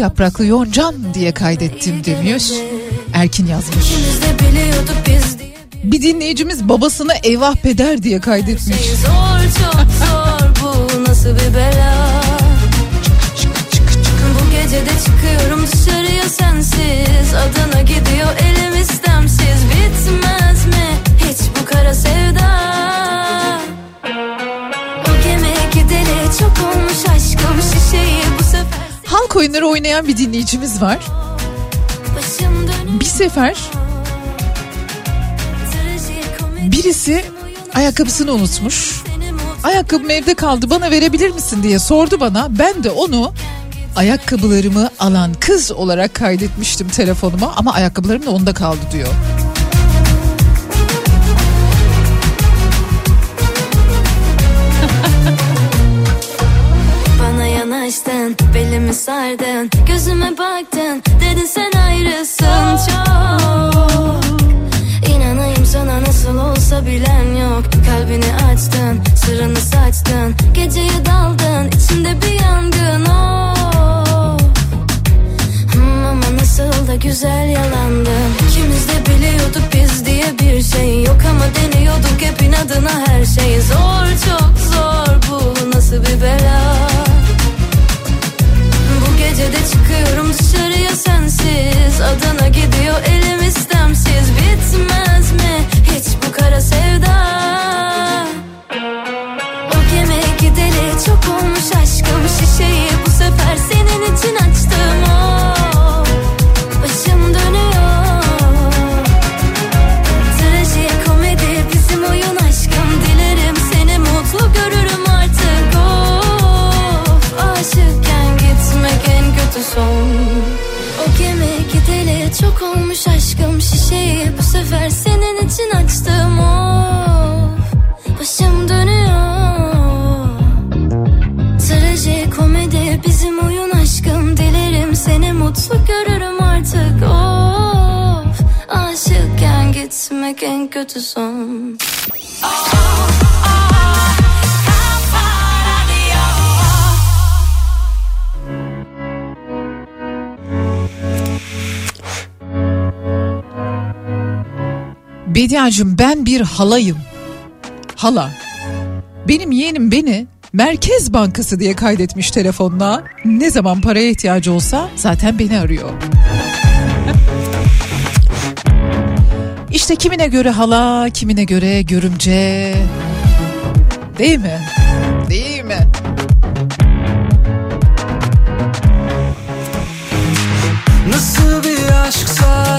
Yapraklı yoncan diye kaydettim demiş. Erkin yazmış. Bir dinleyicimiz babasına eyvah peder diye kaydetmiş. zor çok zor bu nasıl bir bela Bu gece çıkıyorum dışarıya sensiz Adana gidiyor elim istemsiz Bitmez mi hiç bu kara sevda Oyunları oynayan bir dinleyicimiz var. Bir sefer birisi ayakkabısını unutmuş. Ayakkabım evde kaldı bana verebilir misin diye sordu bana. Ben de onu ayakkabılarımı alan kız olarak kaydetmiştim telefonuma ama ayakkabılarım da onda kaldı diyor. Yanaştın, belimi sardın Gözüme baktın, dedin sen ayrısın çok. İnanayım sana nasıl olsa bilen yok Kalbini açtın, sırrını saçtın Geceye daldın, içinde bir yangın oh. Hmm, Ama nasıl da güzel yalandım İkimiz de biliyorduk biz diye bir şey yok Ama deniyorduk hep inadına her şey. Zor çok zor bu nasıl bir bela Bu gece de çıkıyorum dışarıya sensiz. Adana gidiyor elim istemsiz. Bitmez mi hiç bu kara sevda? O gemi gideli çok olmuş aşkım çok olmuş aşkım Şişeyi. Bu sefer senin için açtım. Of başım dönüyor. Trajikomedi bizim oyun aşkım. Dilerim seni mutlu görürüm artık. Of aşıkken gitmek en kötü son Bediacığım ben bir halayım. Hala. Benim yeğenim beni Merkez Bankası diye kaydetmiş telefonuna. Ne zaman paraya ihtiyacı olsa zaten beni arıyor. İşte kimine göre hala, kimine göre görümce. Değil mi? Değil mi? Nasıl bir aşksa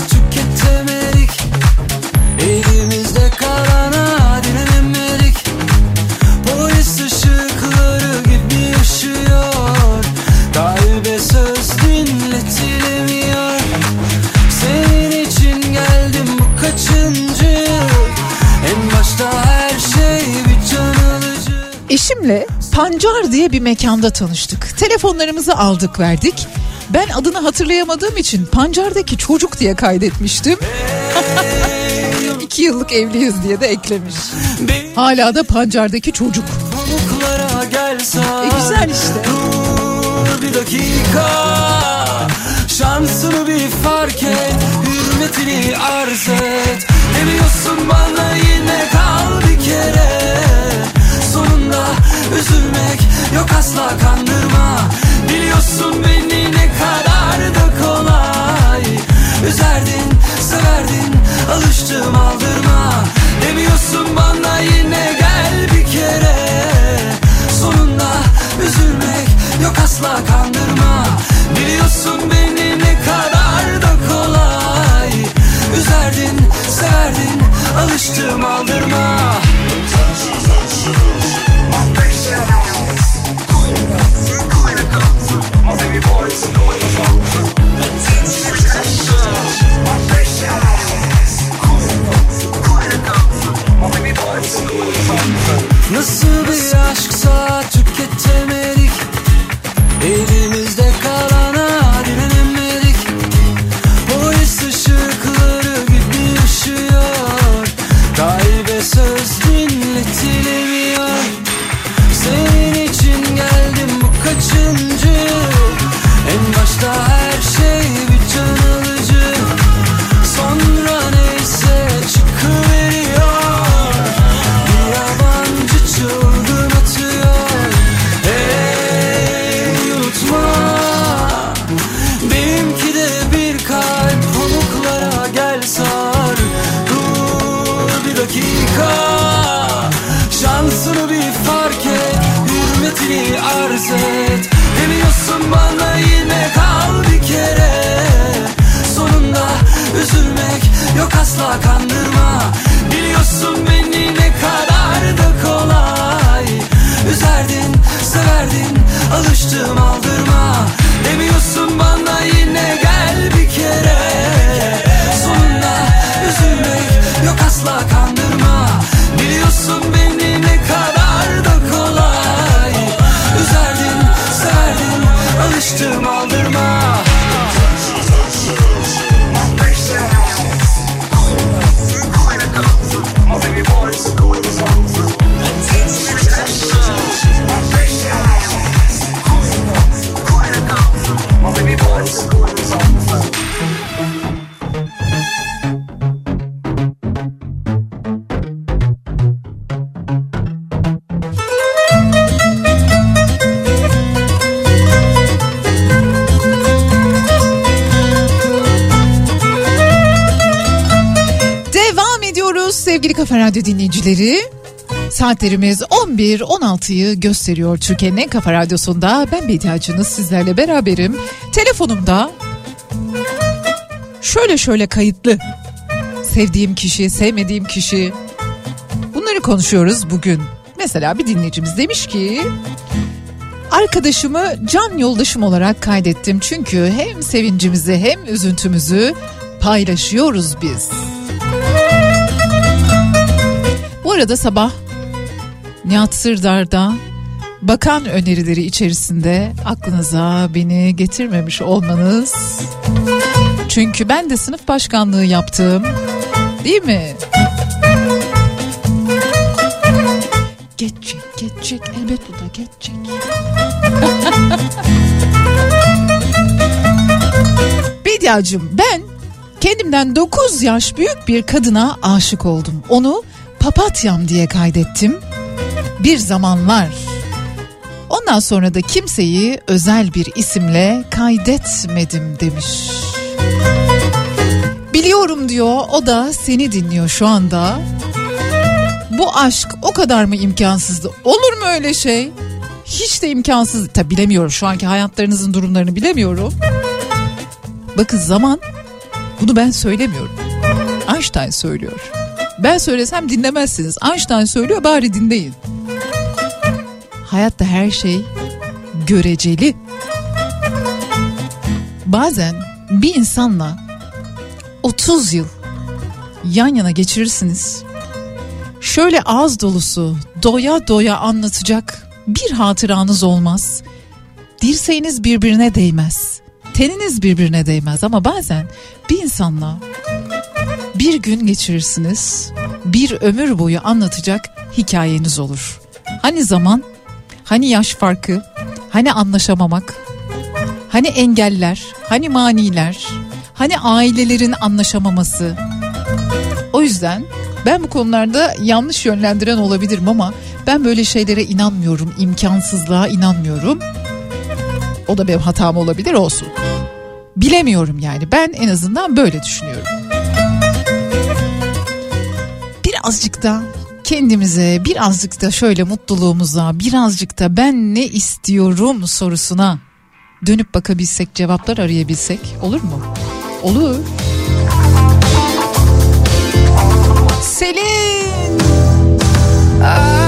Eşimle Pancar diye bir mekanda tanıştık. Telefonlarımızı aldık verdik. Ben adını hatırlayamadığım için Pancar'daki çocuk diye kaydetmiştim. İki yıllık evliyiz diye de eklemiş. Hala da Pancar'daki çocuk. E güzel işte. Dur bir dakika Şansını bir fark et Hürmetini arz et Demiyorsun bana yine kal bir kere Sonunda üzülmek yok asla kandırma Biliyorsun beni ne kadar da kolay. Üzerdin, severdin, alıştım aldırma. Demiyorsun bana yine gel bir kere. Sonunda üzülmek yok asla kandırma. Biliyorsun beni ne kadar da kolay. Üzerdin, severdin, alıştım aldırma Nasıl bir aşksa tüketemedik. Elimizde alıştım Radyo dinleyicileri. Saatlerimiz 11-16'yı gösteriyor Türkiye'nin en kafa radyosunda. Ben Bediacınız sizlerle beraberim. Telefonumda şöyle şöyle kayıtlı. Sevdiğim kişi, sevmediğim kişi. Bunları konuşuyoruz bugün. Mesela bir dinleyicimiz demiş ki... Arkadaşımı can yoldaşım olarak kaydettim. Çünkü hem sevincimizi hem üzüntümüzü paylaşıyoruz biz. Arada sabah Nihat Sırdar'da bakan önerileri içerisinde aklınıza beni getirmemiş olmanız. Çünkü ben de sınıf başkanlığı yaptım. Değil mi? Geçecek, geçecek. Elbet bu da geçecek. Bediacığım ben kendimden 9 yaş büyük bir kadına aşık oldum. Onu papatyam diye kaydettim. Bir zamanlar. Ondan sonra da kimseyi özel bir isimle kaydetmedim demiş. Biliyorum diyor o da seni dinliyor şu anda. Bu aşk o kadar mı imkansızdı? Olur mu öyle şey? Hiç de imkansız. Tabi bilemiyorum şu anki hayatlarınızın durumlarını bilemiyorum. Bakın zaman bunu ben söylemiyorum. Einstein söylüyor. Ben söylesem dinlemezsiniz. Einstein söylüyor bari dinleyin. Hayatta her şey göreceli. Bazen bir insanla 30 yıl yan yana geçirirsiniz. Şöyle ağız dolusu doya doya anlatacak bir hatıranız olmaz. Dirseğiniz birbirine değmez. Teniniz birbirine değmez ama bazen bir insanla bir gün geçirirsiniz. Bir ömür boyu anlatacak hikayeniz olur. Hani zaman, hani yaş farkı, hani anlaşamamak, hani engeller, hani maniler, hani ailelerin anlaşamaması. O yüzden ben bu konularda yanlış yönlendiren olabilirim ama ben böyle şeylere inanmıyorum, imkansızlığa inanmıyorum. O da benim hatam olabilir olsun. Bilemiyorum yani ben en azından böyle düşünüyorum. Birazcık da kendimize, birazcık da şöyle mutluluğumuza, birazcık da ben ne istiyorum sorusuna dönüp bakabilsek, cevaplar arayabilsek olur mu? Olur. Selin. Al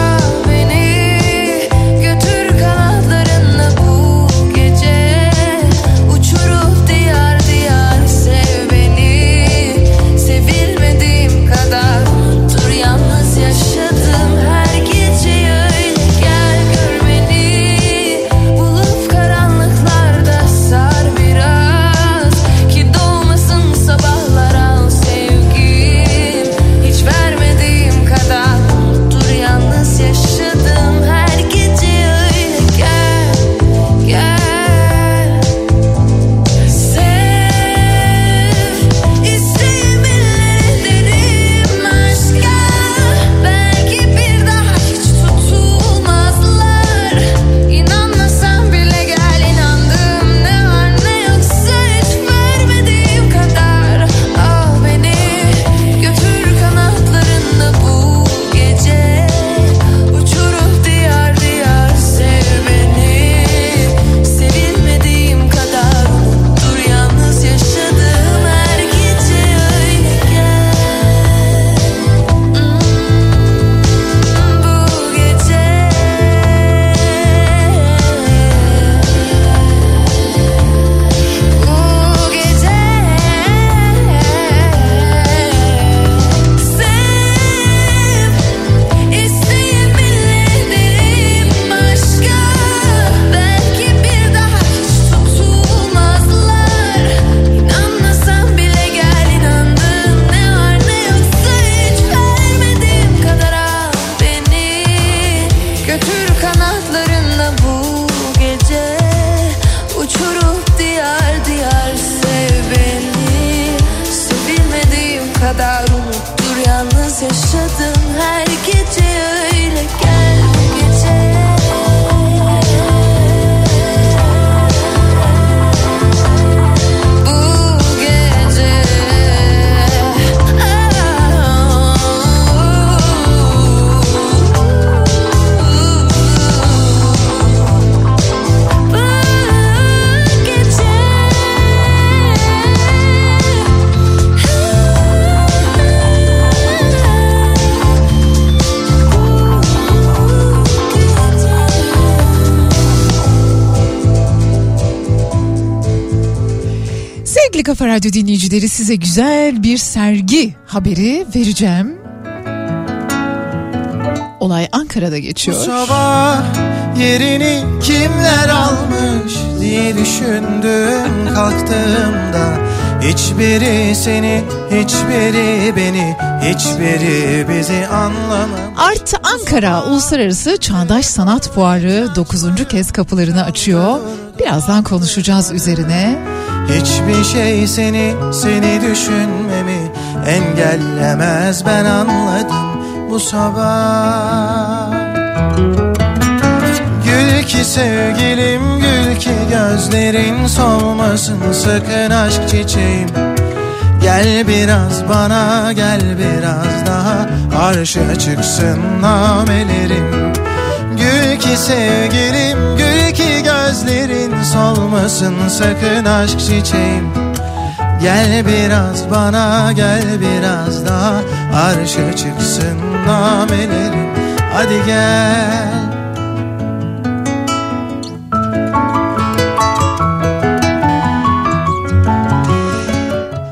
Radyo dinleyicileri size güzel bir sergi haberi vereceğim. Olay Ankara'da Bu geçiyor. sabah yerini kimler almış diye düşündüm kalktığımda Hiçbiri seni, hiçbiri beni, hiçbiri bizi anlamam Art Ankara Uluslararası Çağdaş Sanat Fuarı 9. kez kapılarını açıyor. Birazdan konuşacağız üzerine. Hiçbir şey seni, seni düşünmemi engellemez. Ben anladım bu sabah. Gül ki sevgilim gül ki gözlerin solmasın sakın aşk çiçeğim. Gel biraz bana gel biraz daha arşa çıksın namelerim. Gül ki sevgilim gül gözlerin solmasın sakın aşk çiçeğim Gel biraz bana gel biraz daha arşa çıksın namelerim Hadi gel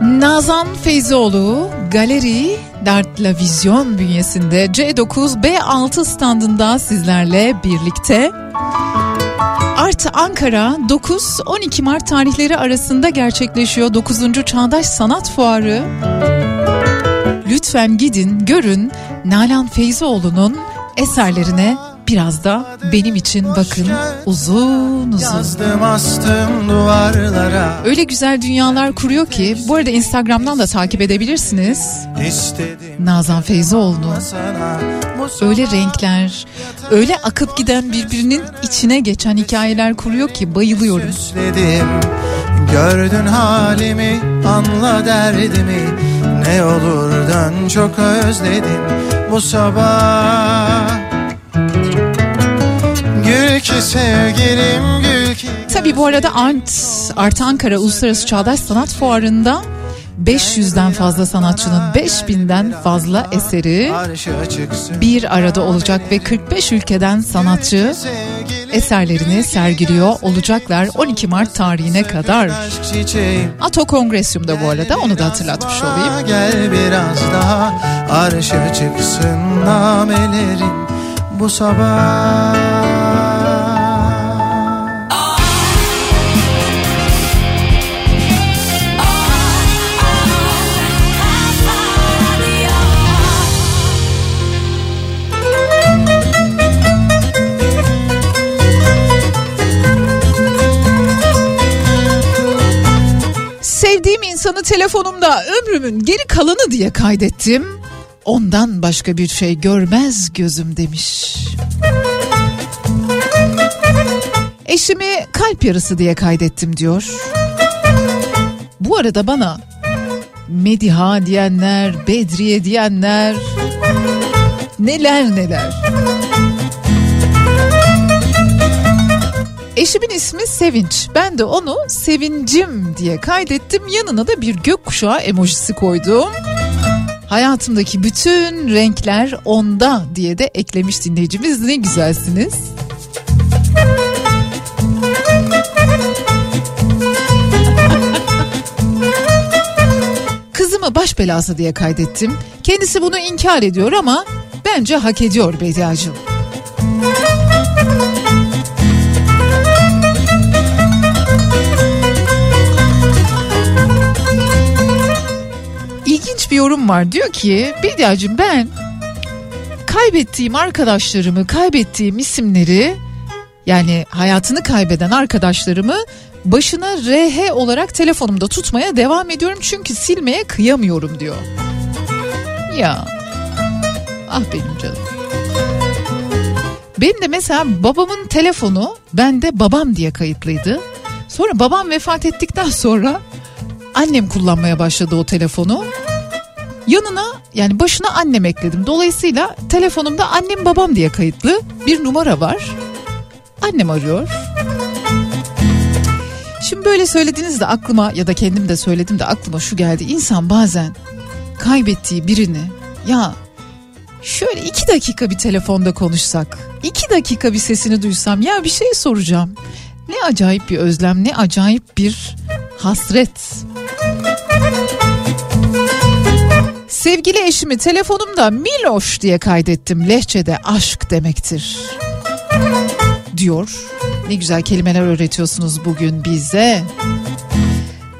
Nazan Feyzoğlu Galeri Dartla Vizyon bünyesinde C9 B6 standında sizlerle birlikte. Ankara 9-12 Mart tarihleri arasında gerçekleşiyor 9. Çağdaş Sanat Fuarı. Lütfen gidin görün Nalan Feyzoğlu'nun eserlerine biraz da benim için bakın uzun uzun. Yazdım astım duvarlara Öyle güzel dünyalar kuruyor ki bu arada Instagram'dan da takip edebilirsiniz. Nazan Feyzoğlu'nu. Öyle renkler, öyle akıp giden birbirinin içine geçen hikayeler kuruyor ki bayılıyorum. Süsledim Gördün halimi anla derdimi Ne olur dön çok özledim bu sabah Gül ki sevgilim gül ki Tabii bu arada Art, Art Ankara Uluslararası Çağdaş Sanat Fuarı'nda 500'den fazla sanatçının 5000'den fazla eseri bir arada olacak ve 45 ülkeden sanatçı eserlerini sergiliyor olacaklar 12 Mart tarihine kadar. Ato Kongresyum'da bu arada onu da hatırlatmış olayım. Gel biraz daha arşa çıksın namelerim bu sabah insanı telefonumda ömrümün geri kalanı diye kaydettim. Ondan başka bir şey görmez gözüm demiş. Eşimi kalp yarısı diye kaydettim diyor. Bu arada bana Mediha diyenler, Bedriye diyenler neler neler. Eşimin ismi Sevinç. Ben de onu Sevincim diye kaydettim. Yanına da bir gökkuşağı emojisi koydum. Hayatımdaki bütün renkler onda diye de eklemiş dinleyicimiz. Ne güzelsiniz. Kızımı baş belası diye kaydettim. Kendisi bunu inkar ediyor ama bence hak ediyor Bediacığım. Yorum var. Diyor ki Bediacığım ben kaybettiğim arkadaşlarımı, kaybettiğim isimleri yani hayatını kaybeden arkadaşlarımı başına RH olarak telefonumda tutmaya devam ediyorum çünkü silmeye kıyamıyorum diyor. Ya ah benim canım. Benim de mesela babamın telefonu bende babam diye kayıtlıydı. Sonra babam vefat ettikten sonra annem kullanmaya başladı o telefonu. Yanına yani başına annem ekledim. Dolayısıyla telefonumda annem babam diye kayıtlı bir numara var. Annem arıyor. Şimdi böyle söylediğinizde aklıma ya da kendim de söyledim de aklıma şu geldi. İnsan bazen kaybettiği birini ya şöyle iki dakika bir telefonda konuşsak, iki dakika bir sesini duysam ya bir şey soracağım. Ne acayip bir özlem, ne acayip bir hasret. Sevgili eşimi telefonumda Miloş diye kaydettim. Lehçede aşk demektir. Diyor. Ne güzel kelimeler öğretiyorsunuz bugün bize.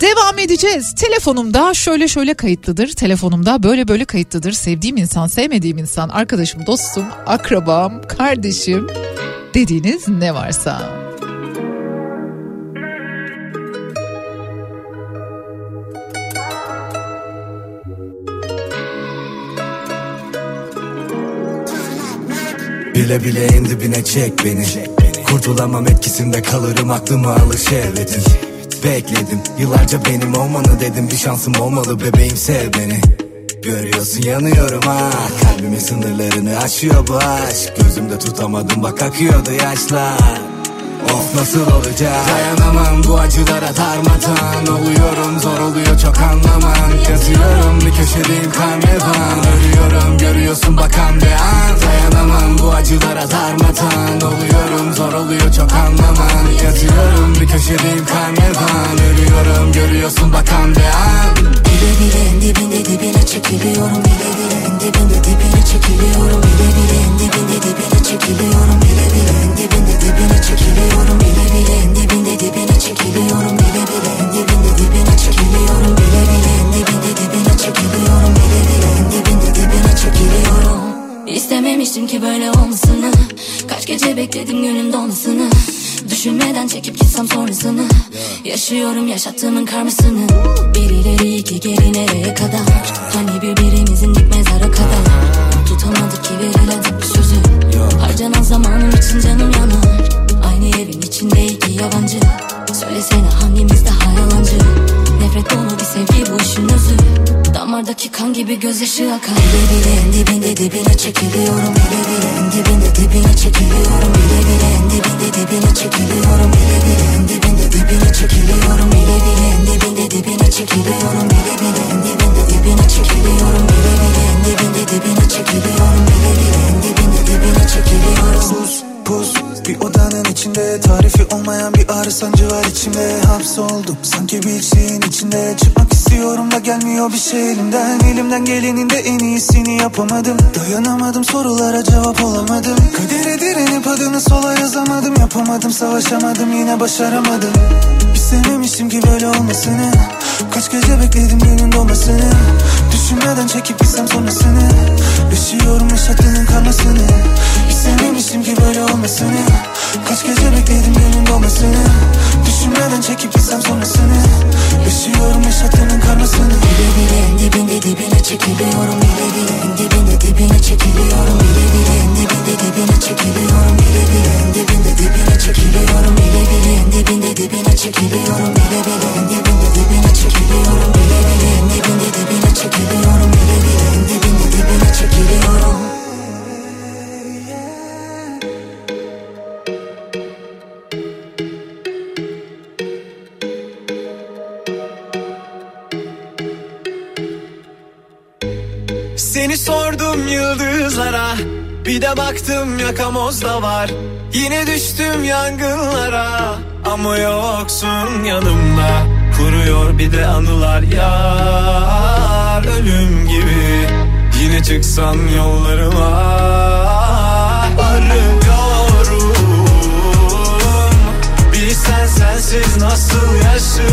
Devam edeceğiz. Telefonumda şöyle şöyle kayıtlıdır. Telefonumda böyle böyle kayıtlıdır. Sevdiğim insan, sevmediğim insan, arkadaşım, dostum, akrabam, kardeşim dediğiniz ne varsa. Bile bile en dibine çek beni. Kurtulamam etkisinde kalırım aklıma alır şehvetin Bekledim yıllarca benim olmanı dedim. Bir şansım olmalı bebeğim sev beni. Görüyorsun yanıyorum ha. Kalbimin sınırlarını aşıyor bu aşk. Gözümde tutamadım bak akıyordu yaşlar Of nasıl olacak? Dayanamam bu acılara darmadan Oluyorum zor oluyor çok anlaman Yazıyorum bir köşedeyim karnevan Ölüyorum görüyorsun bakan bir an. Dayanamam bu acılara darmadan Oluyorum zor oluyor çok anlaman Yazıyorum bir köşedeyim karnevan Ölüyorum görüyorsun bakan bir an. Bile bile en dibinde dibine çekiliyorum. Bile bile en dibinde dibine çekiliyorum. Bile bile en dibinde dibine çekiliyorum. Bile bile en dibinde dibine çekiliyorum Bile bile en dibinde dibine çekiliyorum. Bile bile en dibinde dibine çekiliyorum. Bile bile en dibinde dibine çekiliyorum. Bile bile en dibinde dibine çekiliyorum. İstememiştim ki böyle olmasını. Kaç gece bekledim günün dolmasını. Düşünmeden çekip gitsem sonrasını. Yaşıyorum yaşattığımın karmasını. Bir ileri iki geri nereye kadar? Hani birbirimizin dik mezara kadar? Tutamadık ki verilen sözü. Harcanan zamanım için canım yanar Aynı evin içinde iki yabancı. Söylesene hangimiz daha yalancı? Nefret dolu bir sevgi bu işin özü. Damardaki kan gibi gözyaşı akar Bile bile en dibinde dibine çekiliyorum. Bile bile en dibinde dibine çekiliyorum. Bile bile en dibinde dibine çekiliyorum. Bile bile en dibinde dibine çekiliyorum. Bile bile en dibinde dibine çekiliyorum. Bile bile en dibinde dibine çekiliyorum. Bile bile en dibinde dibine çekiliyorum. Bile bile en dibinde dibine çekiliyorum. Pus pus bir odanın içinde Tarifi olmayan bir ağrı sancı var içimde. Hapsoldum sanki bir şeyin içinde. Çıkmak istiyorum da gelmiyor bir şey elimden. Elimden gelenin de en iyisini yapamadım. Dayanamadım sorulara cevap olamadım. Kadere direnip adını sola yazamadım. Yapamadım savaşamadım yine başaramadım İstememiştim ki böyle olmasını. Kaç gece bekledim günün dolmasını. Düşünmeden çekip gitsem sonrasını. Yaşıyorum yaşattığının karmasını. İstememiştim ki böyle olmasını. Kaç gece bekledim günün dolmasını Düşünmeden çekip gitsem sonrasını? Yaşıyorum yaşattığının karmasını. Bile bile en dibinde dibine çekiliyorum Bile bile. En dibinde dibine çekiliyorum Bile bile. En dibinde dibine çekiliyorum Bile bile. En dibinde dibine çekiliyorum Bile bile. En dibinde dibine çekiliyorum Bile bile. En dibinde dibine çekiliyorum Bile bile. En dibinde dibine çekiliyorum Bile bile. En dibinde dibine çekiliyorum yıldızlara Bir de baktım yakamozda var. Yine düştüm yangınlara. Ama yoksun yanımda. Kuruyor bir de anılar yar. Ölüm gibi. Yine çıksam yollarıma. Arıyorum. Bilsen sensiz nasıl yaşıyorum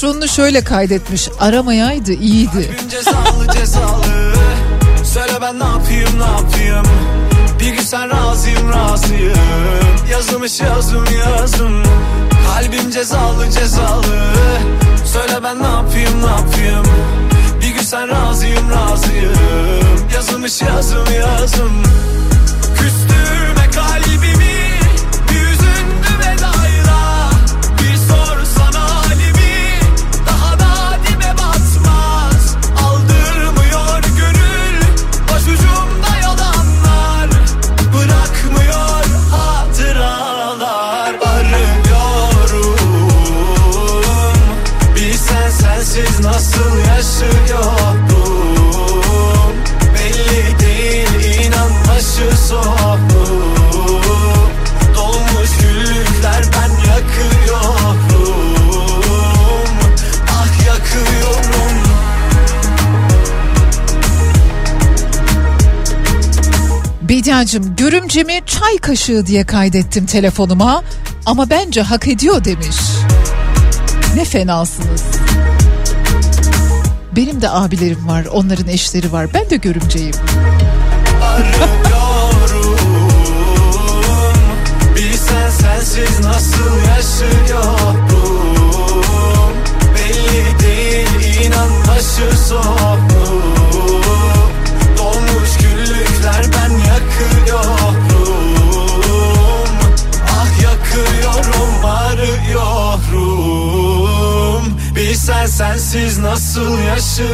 patronunu şöyle kaydetmiş. Aramayaydı iyiydi. cezalı cezalı. Söyle ben ne yapayım ne yapayım? Bir gün sen razıyım razıyım. Yazılmış yazım yazım. Kalbim cezalı cezalı. Söyle ben ne yapayım ne yapayım? Bir gün sen razıyım razıyım. Yazılmış yazım yazım. Küstürme kalbimi Bediacım görümcemi çay kaşığı diye kaydettim telefonuma ama bence hak ediyor demiş. Ne fenasınız. Benim de abilerim var, onların eşleri var. Ben de görümceyim. Bilsen sensiz nasıl yaşıyorum Belli değil inan başı sonu Bilsen sensiz nasıl yaşıyorum?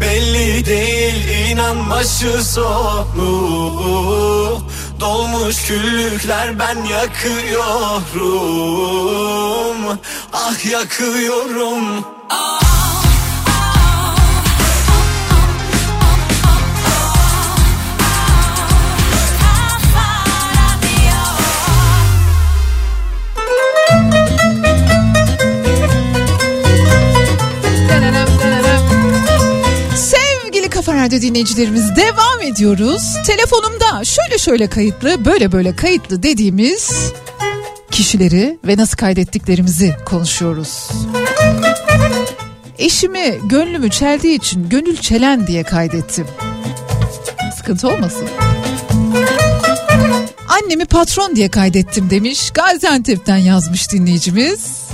Belli değil inan başı sonu Dolmuş küllükler ben yakıyorum. Ah yakıyorum Radyo dinleyicilerimiz devam ediyoruz. Telefonumda şöyle şöyle kayıtlı, böyle böyle kayıtlı dediğimiz kişileri ve nasıl kaydettiklerimizi konuşuyoruz. Eşimi gönlümü çeldiği için gönül çelen diye kaydettim. Sıkıntı olmasın. Annemi patron diye kaydettim demiş. Gaziantep'ten yazmış dinleyicimiz.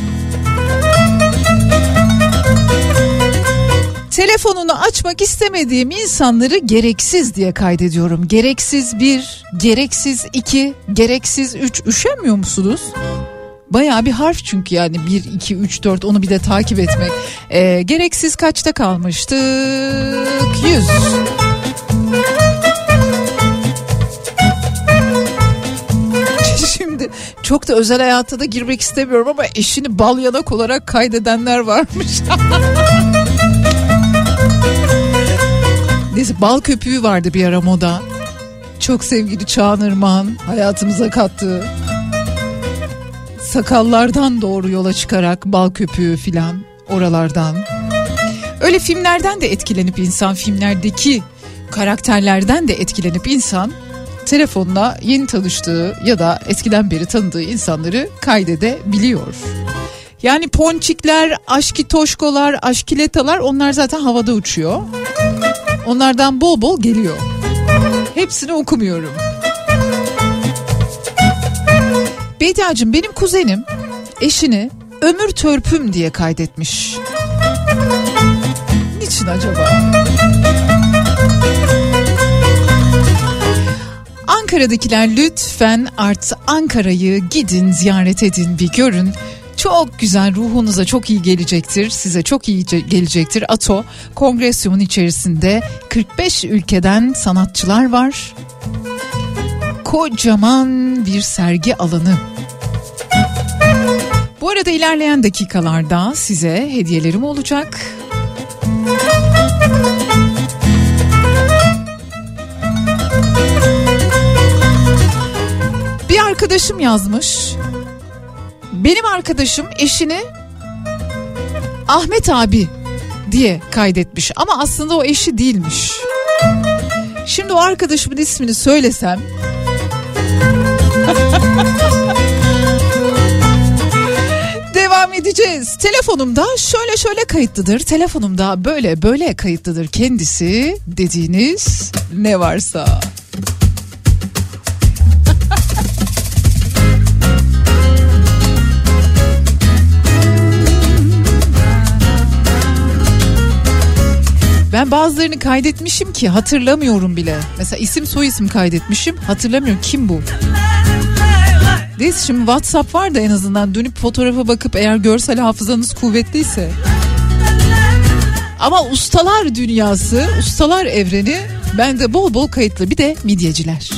Telefonunu açmak istemediğim insanları gereksiz diye kaydediyorum. Gereksiz bir, gereksiz iki, gereksiz üç. Üşenmiyor musunuz? Bayağı bir harf çünkü yani 1, 2, 3, 4 onu bir de takip etmek. Ee, gereksiz kaçta kalmıştık? 100. Şimdi çok da özel hayata da girmek istemiyorum ama eşini bal yanak olarak kaydedenler varmış. Neyse bal köpüğü vardı bir ara moda. Çok sevgili Çağan hayatımıza kattığı sakallardan doğru yola çıkarak bal köpüğü filan oralardan. Öyle filmlerden de etkilenip insan filmlerdeki karakterlerden de etkilenip insan telefonuna yeni tanıştığı ya da eskiden beri tanıdığı insanları kaydedebiliyor. Yani ponçikler, aşkitoşkolar, aşkiletalar onlar zaten havada uçuyor. Onlardan bol bol geliyor. Hepsini okumuyorum. Beytacığım benim kuzenim eşini ömür törpüm diye kaydetmiş. Niçin acaba? Ankara'dakiler lütfen art Ankara'yı gidin ziyaret edin bir görün. Çok güzel ruhunuza çok iyi gelecektir. Size çok iyi ce- gelecektir. ATO kongresyonun içerisinde 45 ülkeden sanatçılar var. Kocaman bir sergi alanı. Bu arada ilerleyen dakikalarda size hediyelerim olacak. Bir arkadaşım yazmış. Benim arkadaşım eşini Ahmet abi diye kaydetmiş ama aslında o eşi değilmiş. Şimdi o arkadaşımın ismini söylesem Devam edeceğiz. Telefonumda şöyle şöyle kayıtlıdır. Telefonumda böyle böyle kayıtlıdır kendisi dediğiniz ne varsa. Ben bazılarını kaydetmişim ki hatırlamıyorum bile. Mesela isim soy isim kaydetmişim hatırlamıyorum kim bu. Neyse şimdi WhatsApp var da en azından dönüp fotoğrafa bakıp eğer görsel hafızanız kuvvetliyse. Ama ustalar dünyası, ustalar evreni bende bol bol kayıtlı bir de midyeciler.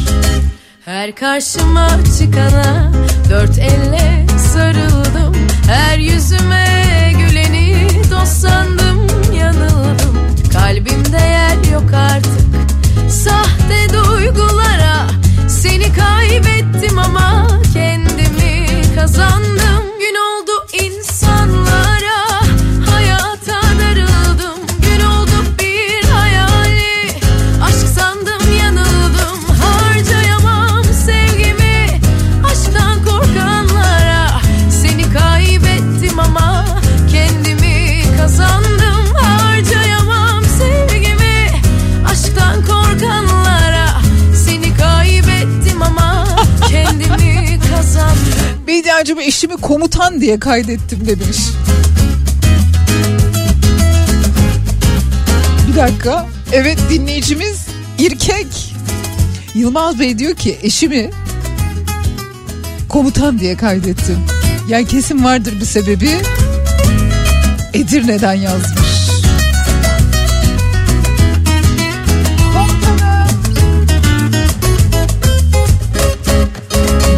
Her karşıma çıkana dört elle sarıldım Her yüzüme güleni dost sandım yanıldım Kalbimde yer yok artık. Sahte duygulara Seni kaybettim ama kendimi kazandım komutan diye kaydettim demiş. Bir dakika. Evet dinleyicimiz İrkek. Yılmaz Bey diyor ki eşimi komutan diye kaydettim. Yani kesin vardır bir sebebi. Edirne'den yazmış.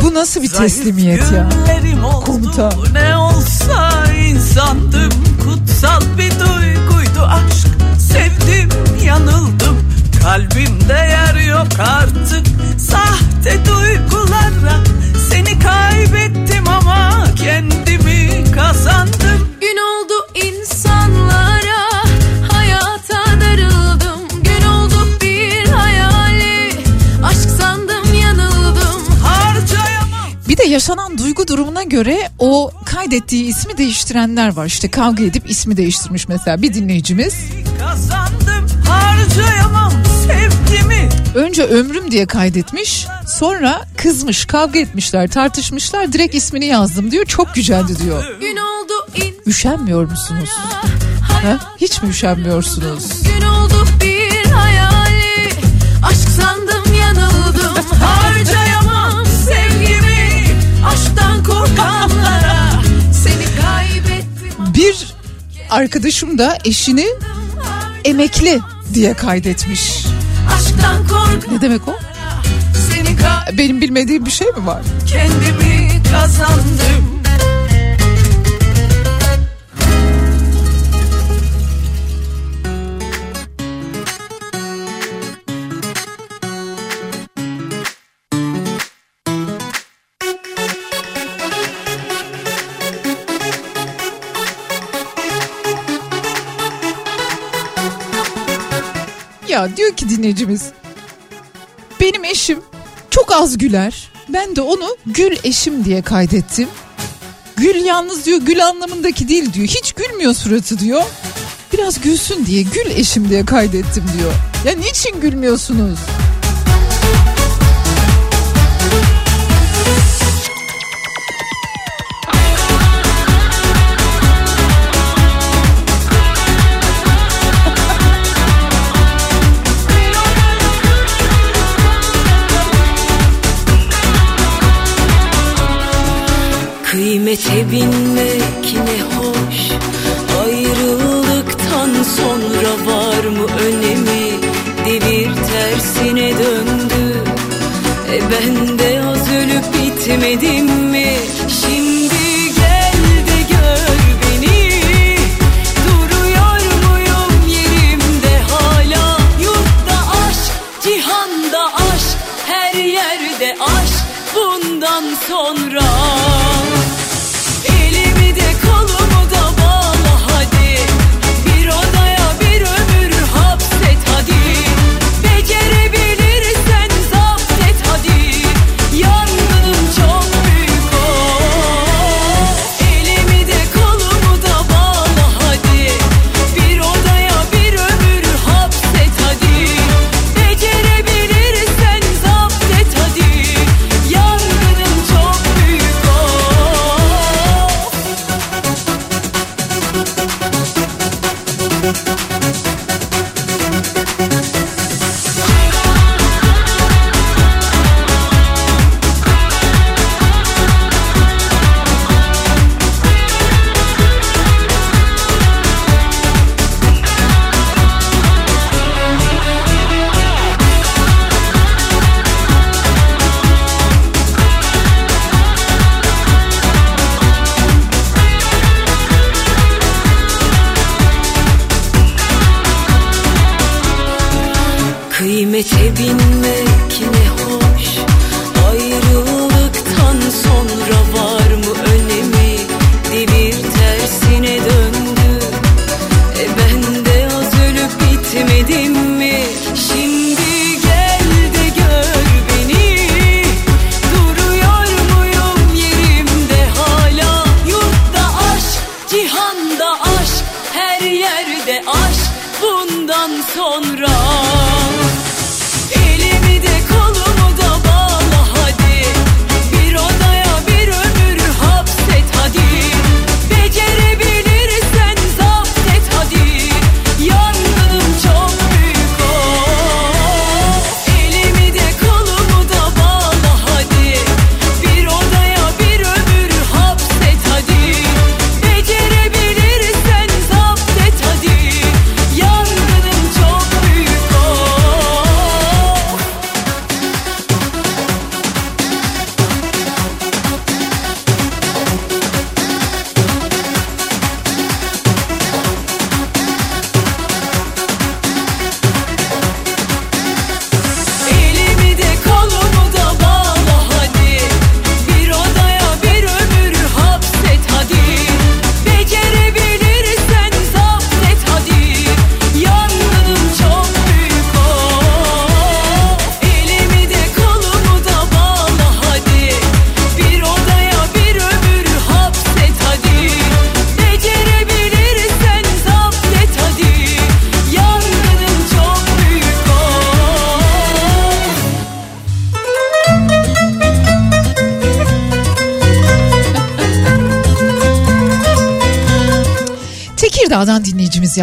Bu nasıl bir teslimiyet ya? Komutan. Ne olsa insandım. Kutsal bir duyguydu aşk. Sevdim yanıldım. Kalbimde yer yok artık. Sahte duygulara seni kaybettim ama kendimi kazandım yaşanan duygu durumuna göre o kaydettiği ismi değiştirenler var. İşte kavga edip ismi değiştirmiş mesela bir dinleyicimiz. kazandım harcayamam sevgimi Önce ömrüm diye kaydetmiş. Sonra kızmış, kavga etmişler, tartışmışlar. Direkt ismini yazdım diyor. Çok güzeldi diyor. Gün oldu in Üşenmiyor musunuz? Ha? Hiç mi üşenmiyorsunuz? gün oldu bir hayali aşk sandım yanıldım harcayamam arkadaşım da eşini emekli diye kaydetmiş. Ne demek o? Benim bilmediğim bir şey mi var? kendimi kazandım Ya diyor ki dinleyicimiz benim eşim çok az güler. Ben de onu gül eşim diye kaydettim. Gül yalnız diyor gül anlamındaki değil diyor. Hiç gülmüyor suratı diyor. Biraz gülsün diye gül eşim diye kaydettim diyor. Ya niçin gülmüyorsunuz? Kıymete binmek ne hoş. Ayrılıktan sonra var mı önemi? Devir tersine döndü. E ben de az ölüp bitmedim mi? Şimdi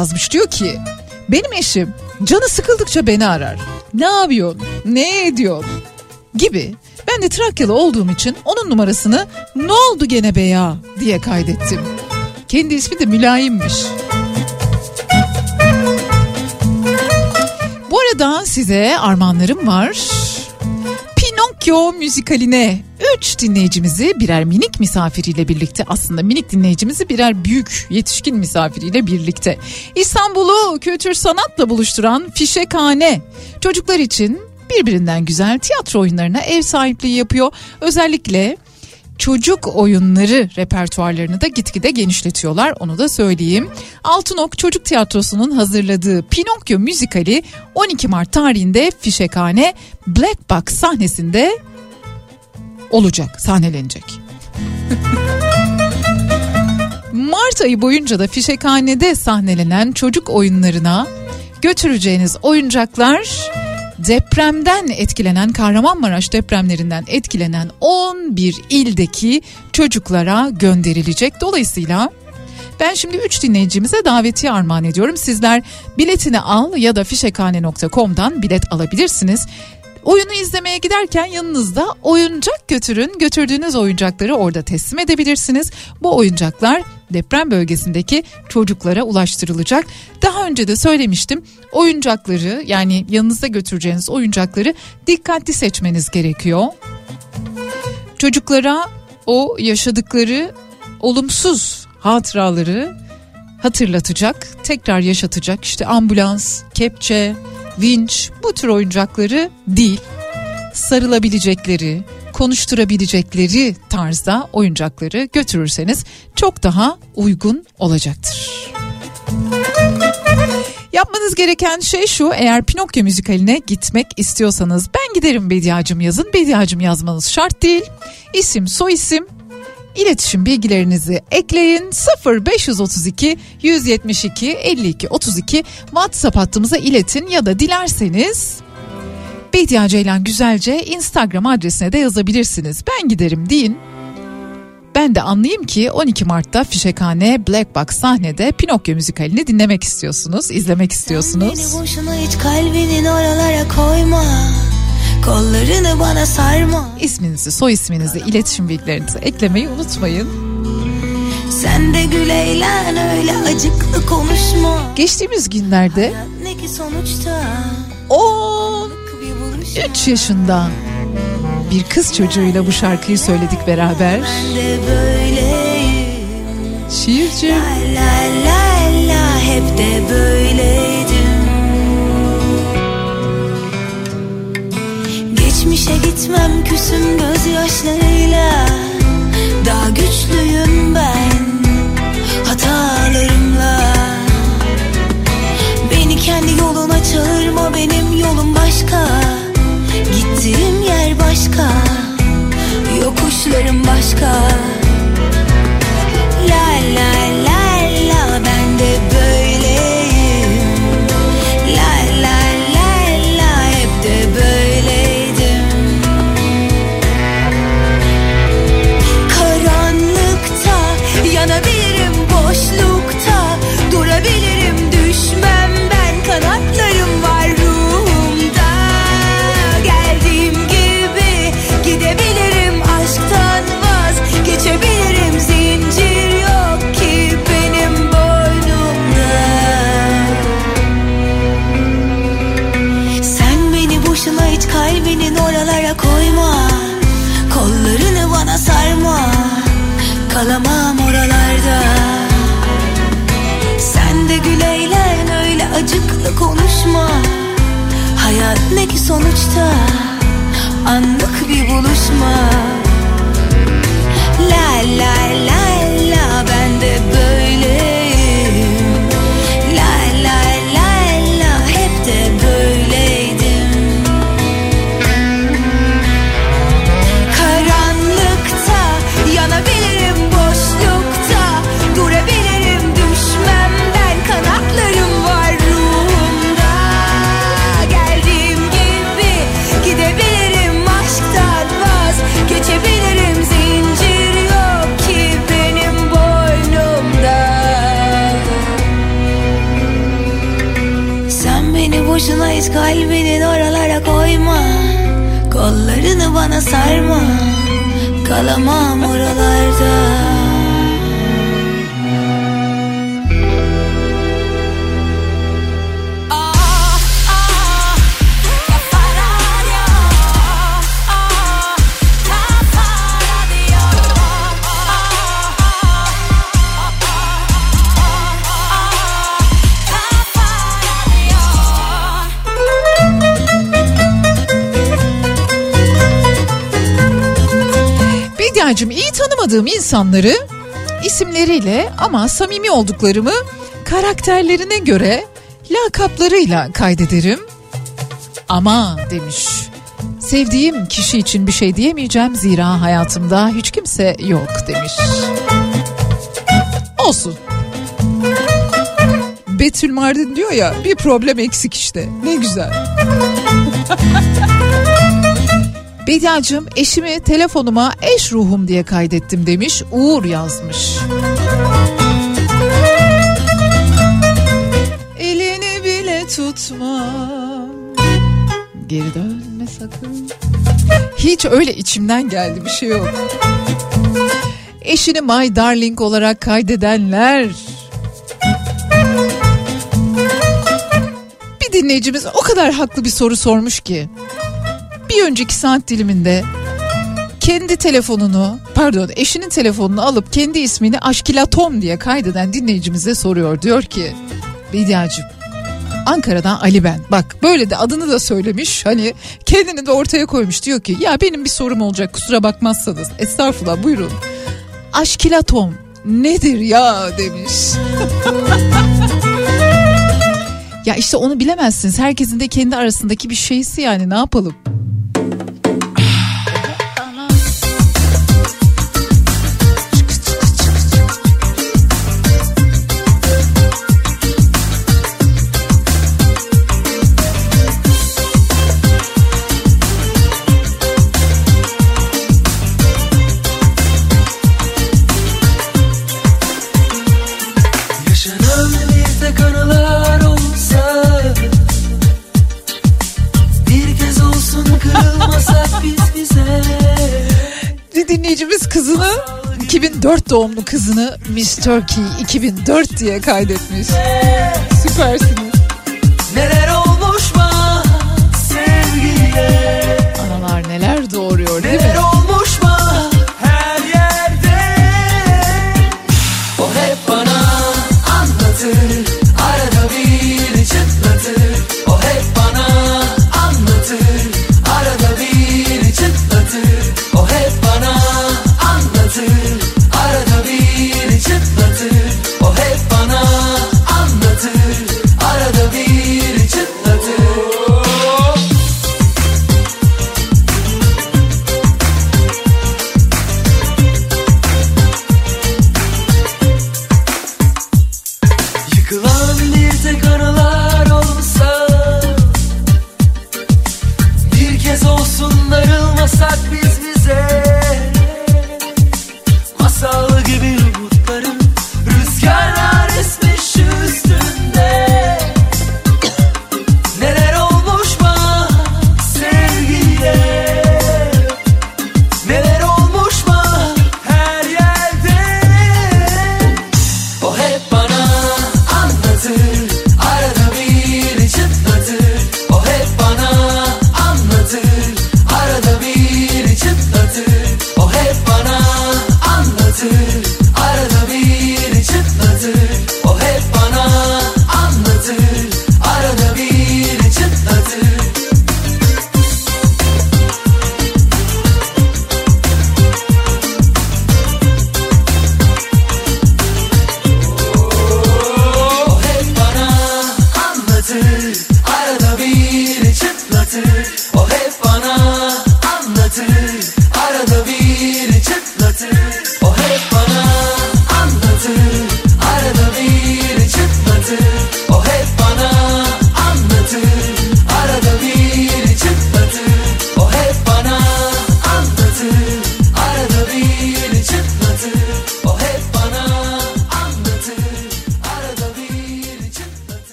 yazmış diyor ki benim eşim canı sıkıldıkça beni arar. Ne yapıyorsun? Ne ediyorsun? Gibi. Ben de Trakyalı olduğum için onun numarasını ne oldu gene be ya diye kaydettim. Kendi ismi de mülayimmiş. Bu arada size armağanlarım var. Pinokyo müzikaline 3 dinleyicimizi birer minik misafiriyle birlikte aslında minik dinleyicimizi birer büyük yetişkin misafiriyle birlikte İstanbul'u kültür sanatla buluşturan Fişekhane çocuklar için birbirinden güzel tiyatro oyunlarına ev sahipliği yapıyor. Özellikle çocuk oyunları repertuarlarını da gitgide genişletiyorlar onu da söyleyeyim. Altınok Çocuk Tiyatrosu'nun hazırladığı Pinokyo müzikali 12 Mart tarihinde Fişekhane Black Box sahnesinde olacak, sahnelenecek. Mart ayı boyunca da Fişekhane'de sahnelenen çocuk oyunlarına götüreceğiniz oyuncaklar depremden etkilenen Kahramanmaraş depremlerinden etkilenen 11 ildeki çocuklara gönderilecek. Dolayısıyla ben şimdi 3 dinleyicimize davetiye armağan ediyorum. Sizler biletini al ya da fişekhane.com'dan bilet alabilirsiniz. Oyunu izlemeye giderken yanınızda oyuncak götürün. Götürdüğünüz oyuncakları orada teslim edebilirsiniz. Bu oyuncaklar deprem bölgesindeki çocuklara ulaştırılacak. Daha önce de söylemiştim. Oyuncakları yani yanınızda götüreceğiniz oyuncakları dikkatli seçmeniz gerekiyor. Çocuklara o yaşadıkları olumsuz hatıraları hatırlatacak, tekrar yaşatacak işte ambulans, kepçe, vinç bu tür oyuncakları değil sarılabilecekleri, konuşturabilecekleri tarzda oyuncakları götürürseniz çok daha uygun olacaktır. Yapmanız gereken şey şu eğer Pinokyo müzikaline gitmek istiyorsanız ben giderim Bediacım yazın. Bediacım yazmanız şart değil. İsim soy isim İletişim bilgilerinizi ekleyin 0532 172 52 32 WhatsApp hattımıza iletin ya da dilerseniz Bediye Ceylan Güzelce Instagram adresine de yazabilirsiniz. Ben giderim deyin. Ben de anlayayım ki 12 Mart'ta Fişekhane Black Box sahnede Pinokyo müzikalini dinlemek istiyorsunuz, izlemek istiyorsunuz. Beni boşuna hiç kalbinin oralara koyma. Kollarını bana sarma. İsminizi, soy isminizi, iletişim bilgilerinizi eklemeyi unutmayın. Sen de gül eğlen öyle acıklı konuşma. Geçtiğimiz günlerde Ne ki sonuçta 13 yaşında bir kız çocuğuyla bu şarkıyı söyledik beraber. ben de böyleyim. Şiirci. La la la la hep de böyleydim. Geçmişe gitmem küsüm gözyaşlarıyla. Daha güçlüyüm ben hatalarımla. Beni kendi yoluna çağırma benim yolum başka. Gittiğim yer başka Yokuşlarım başka hiç kalbinin oralara koyma. Kollarını bana sarma. Kalamam oralarda. Sen de gül eğlen öyle acıklı konuşma. Hayat ne ki sonuçta? Anlık bir buluşma. La la la kalbinin oralara koyma. Kollarını bana sarma. Kalamam oralarda tanımadığım insanları isimleriyle ama samimi olduklarımı karakterlerine göre lakaplarıyla kaydederim. Ama demiş sevdiğim kişi için bir şey diyemeyeceğim zira hayatımda hiç kimse yok demiş. Olsun. Betül Mardin diyor ya bir problem eksik işte ne güzel. Bediacığım eşimi telefonuma eş ruhum diye kaydettim demiş. Uğur yazmış. Elini bile tutma. Geri dönme sakın. Hiç öyle içimden geldi bir şey yok. Eşini my darling olarak kaydedenler. Bir dinleyicimiz o kadar haklı bir soru sormuş ki bir önceki saat diliminde kendi telefonunu pardon eşinin telefonunu alıp kendi ismini Aşkilatom diye kaydeden dinleyicimize soruyor. Diyor ki Bediacığım Ankara'dan Ali ben. Bak böyle de adını da söylemiş. Hani kendini de ortaya koymuş. Diyor ki ya benim bir sorum olacak kusura bakmazsanız. Estağfurullah buyurun. Aşkilatom nedir ya demiş. ya işte onu bilemezsiniz. Herkesin de kendi arasındaki bir şeysi yani ne yapalım? 2004 doğumlu kızını Miss Turkey 2004 diye kaydetmiş. Süpersiniz. Neler olmuş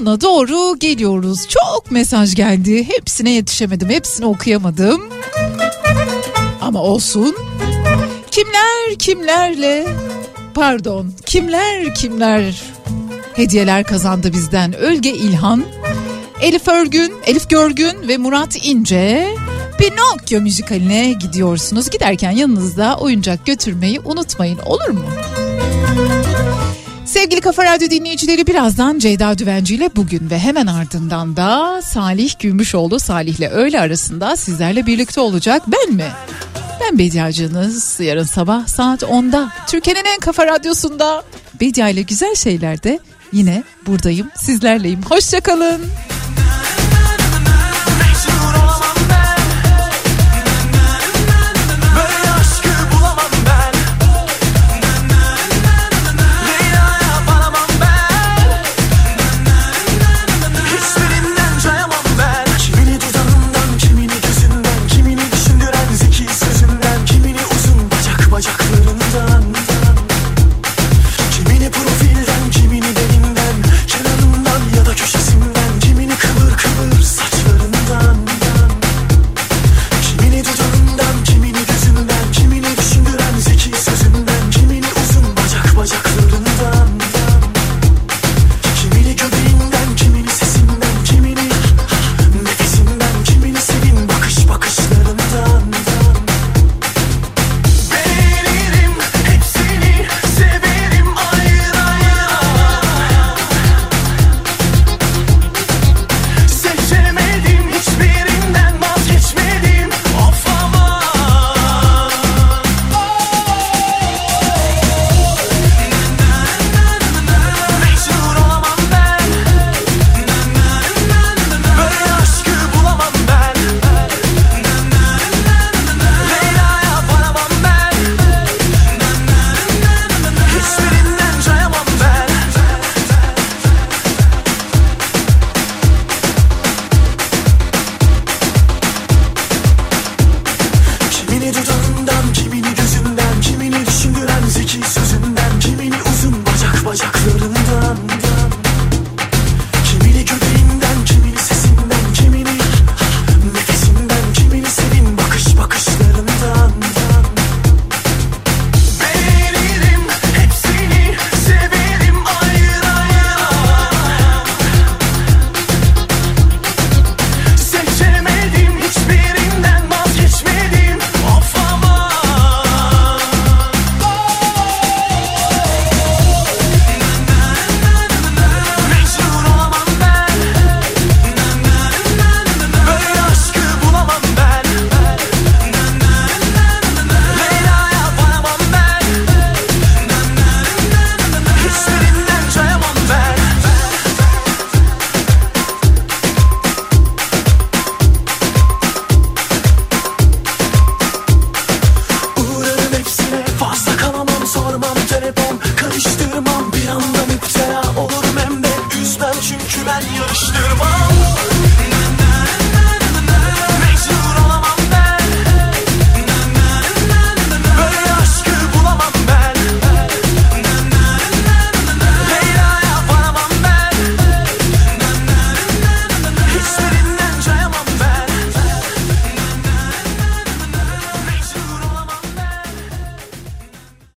sonuna doğru geliyoruz. Çok mesaj geldi. Hepsine yetişemedim. Hepsini okuyamadım. Ama olsun. Kimler kimlerle pardon kimler kimler hediyeler kazandı bizden. Ölge İlhan, Elif Örgün, Elif Görgün ve Murat İnce Pinokyo müzikaline gidiyorsunuz. Giderken yanınızda oyuncak götürmeyi unutmayın olur mu? Sevgili Kafa Radyo dinleyicileri birazdan Ceyda Düvenci ile bugün ve hemen ardından da Salih Gümüşoğlu Salih ile öğle arasında sizlerle birlikte olacak. Ben mi? Ben Bediacınız yarın sabah saat 10'da Türkiye'nin en kafa radyosunda Bedia ile güzel şeylerde yine buradayım sizlerleyim. Hoşçakalın.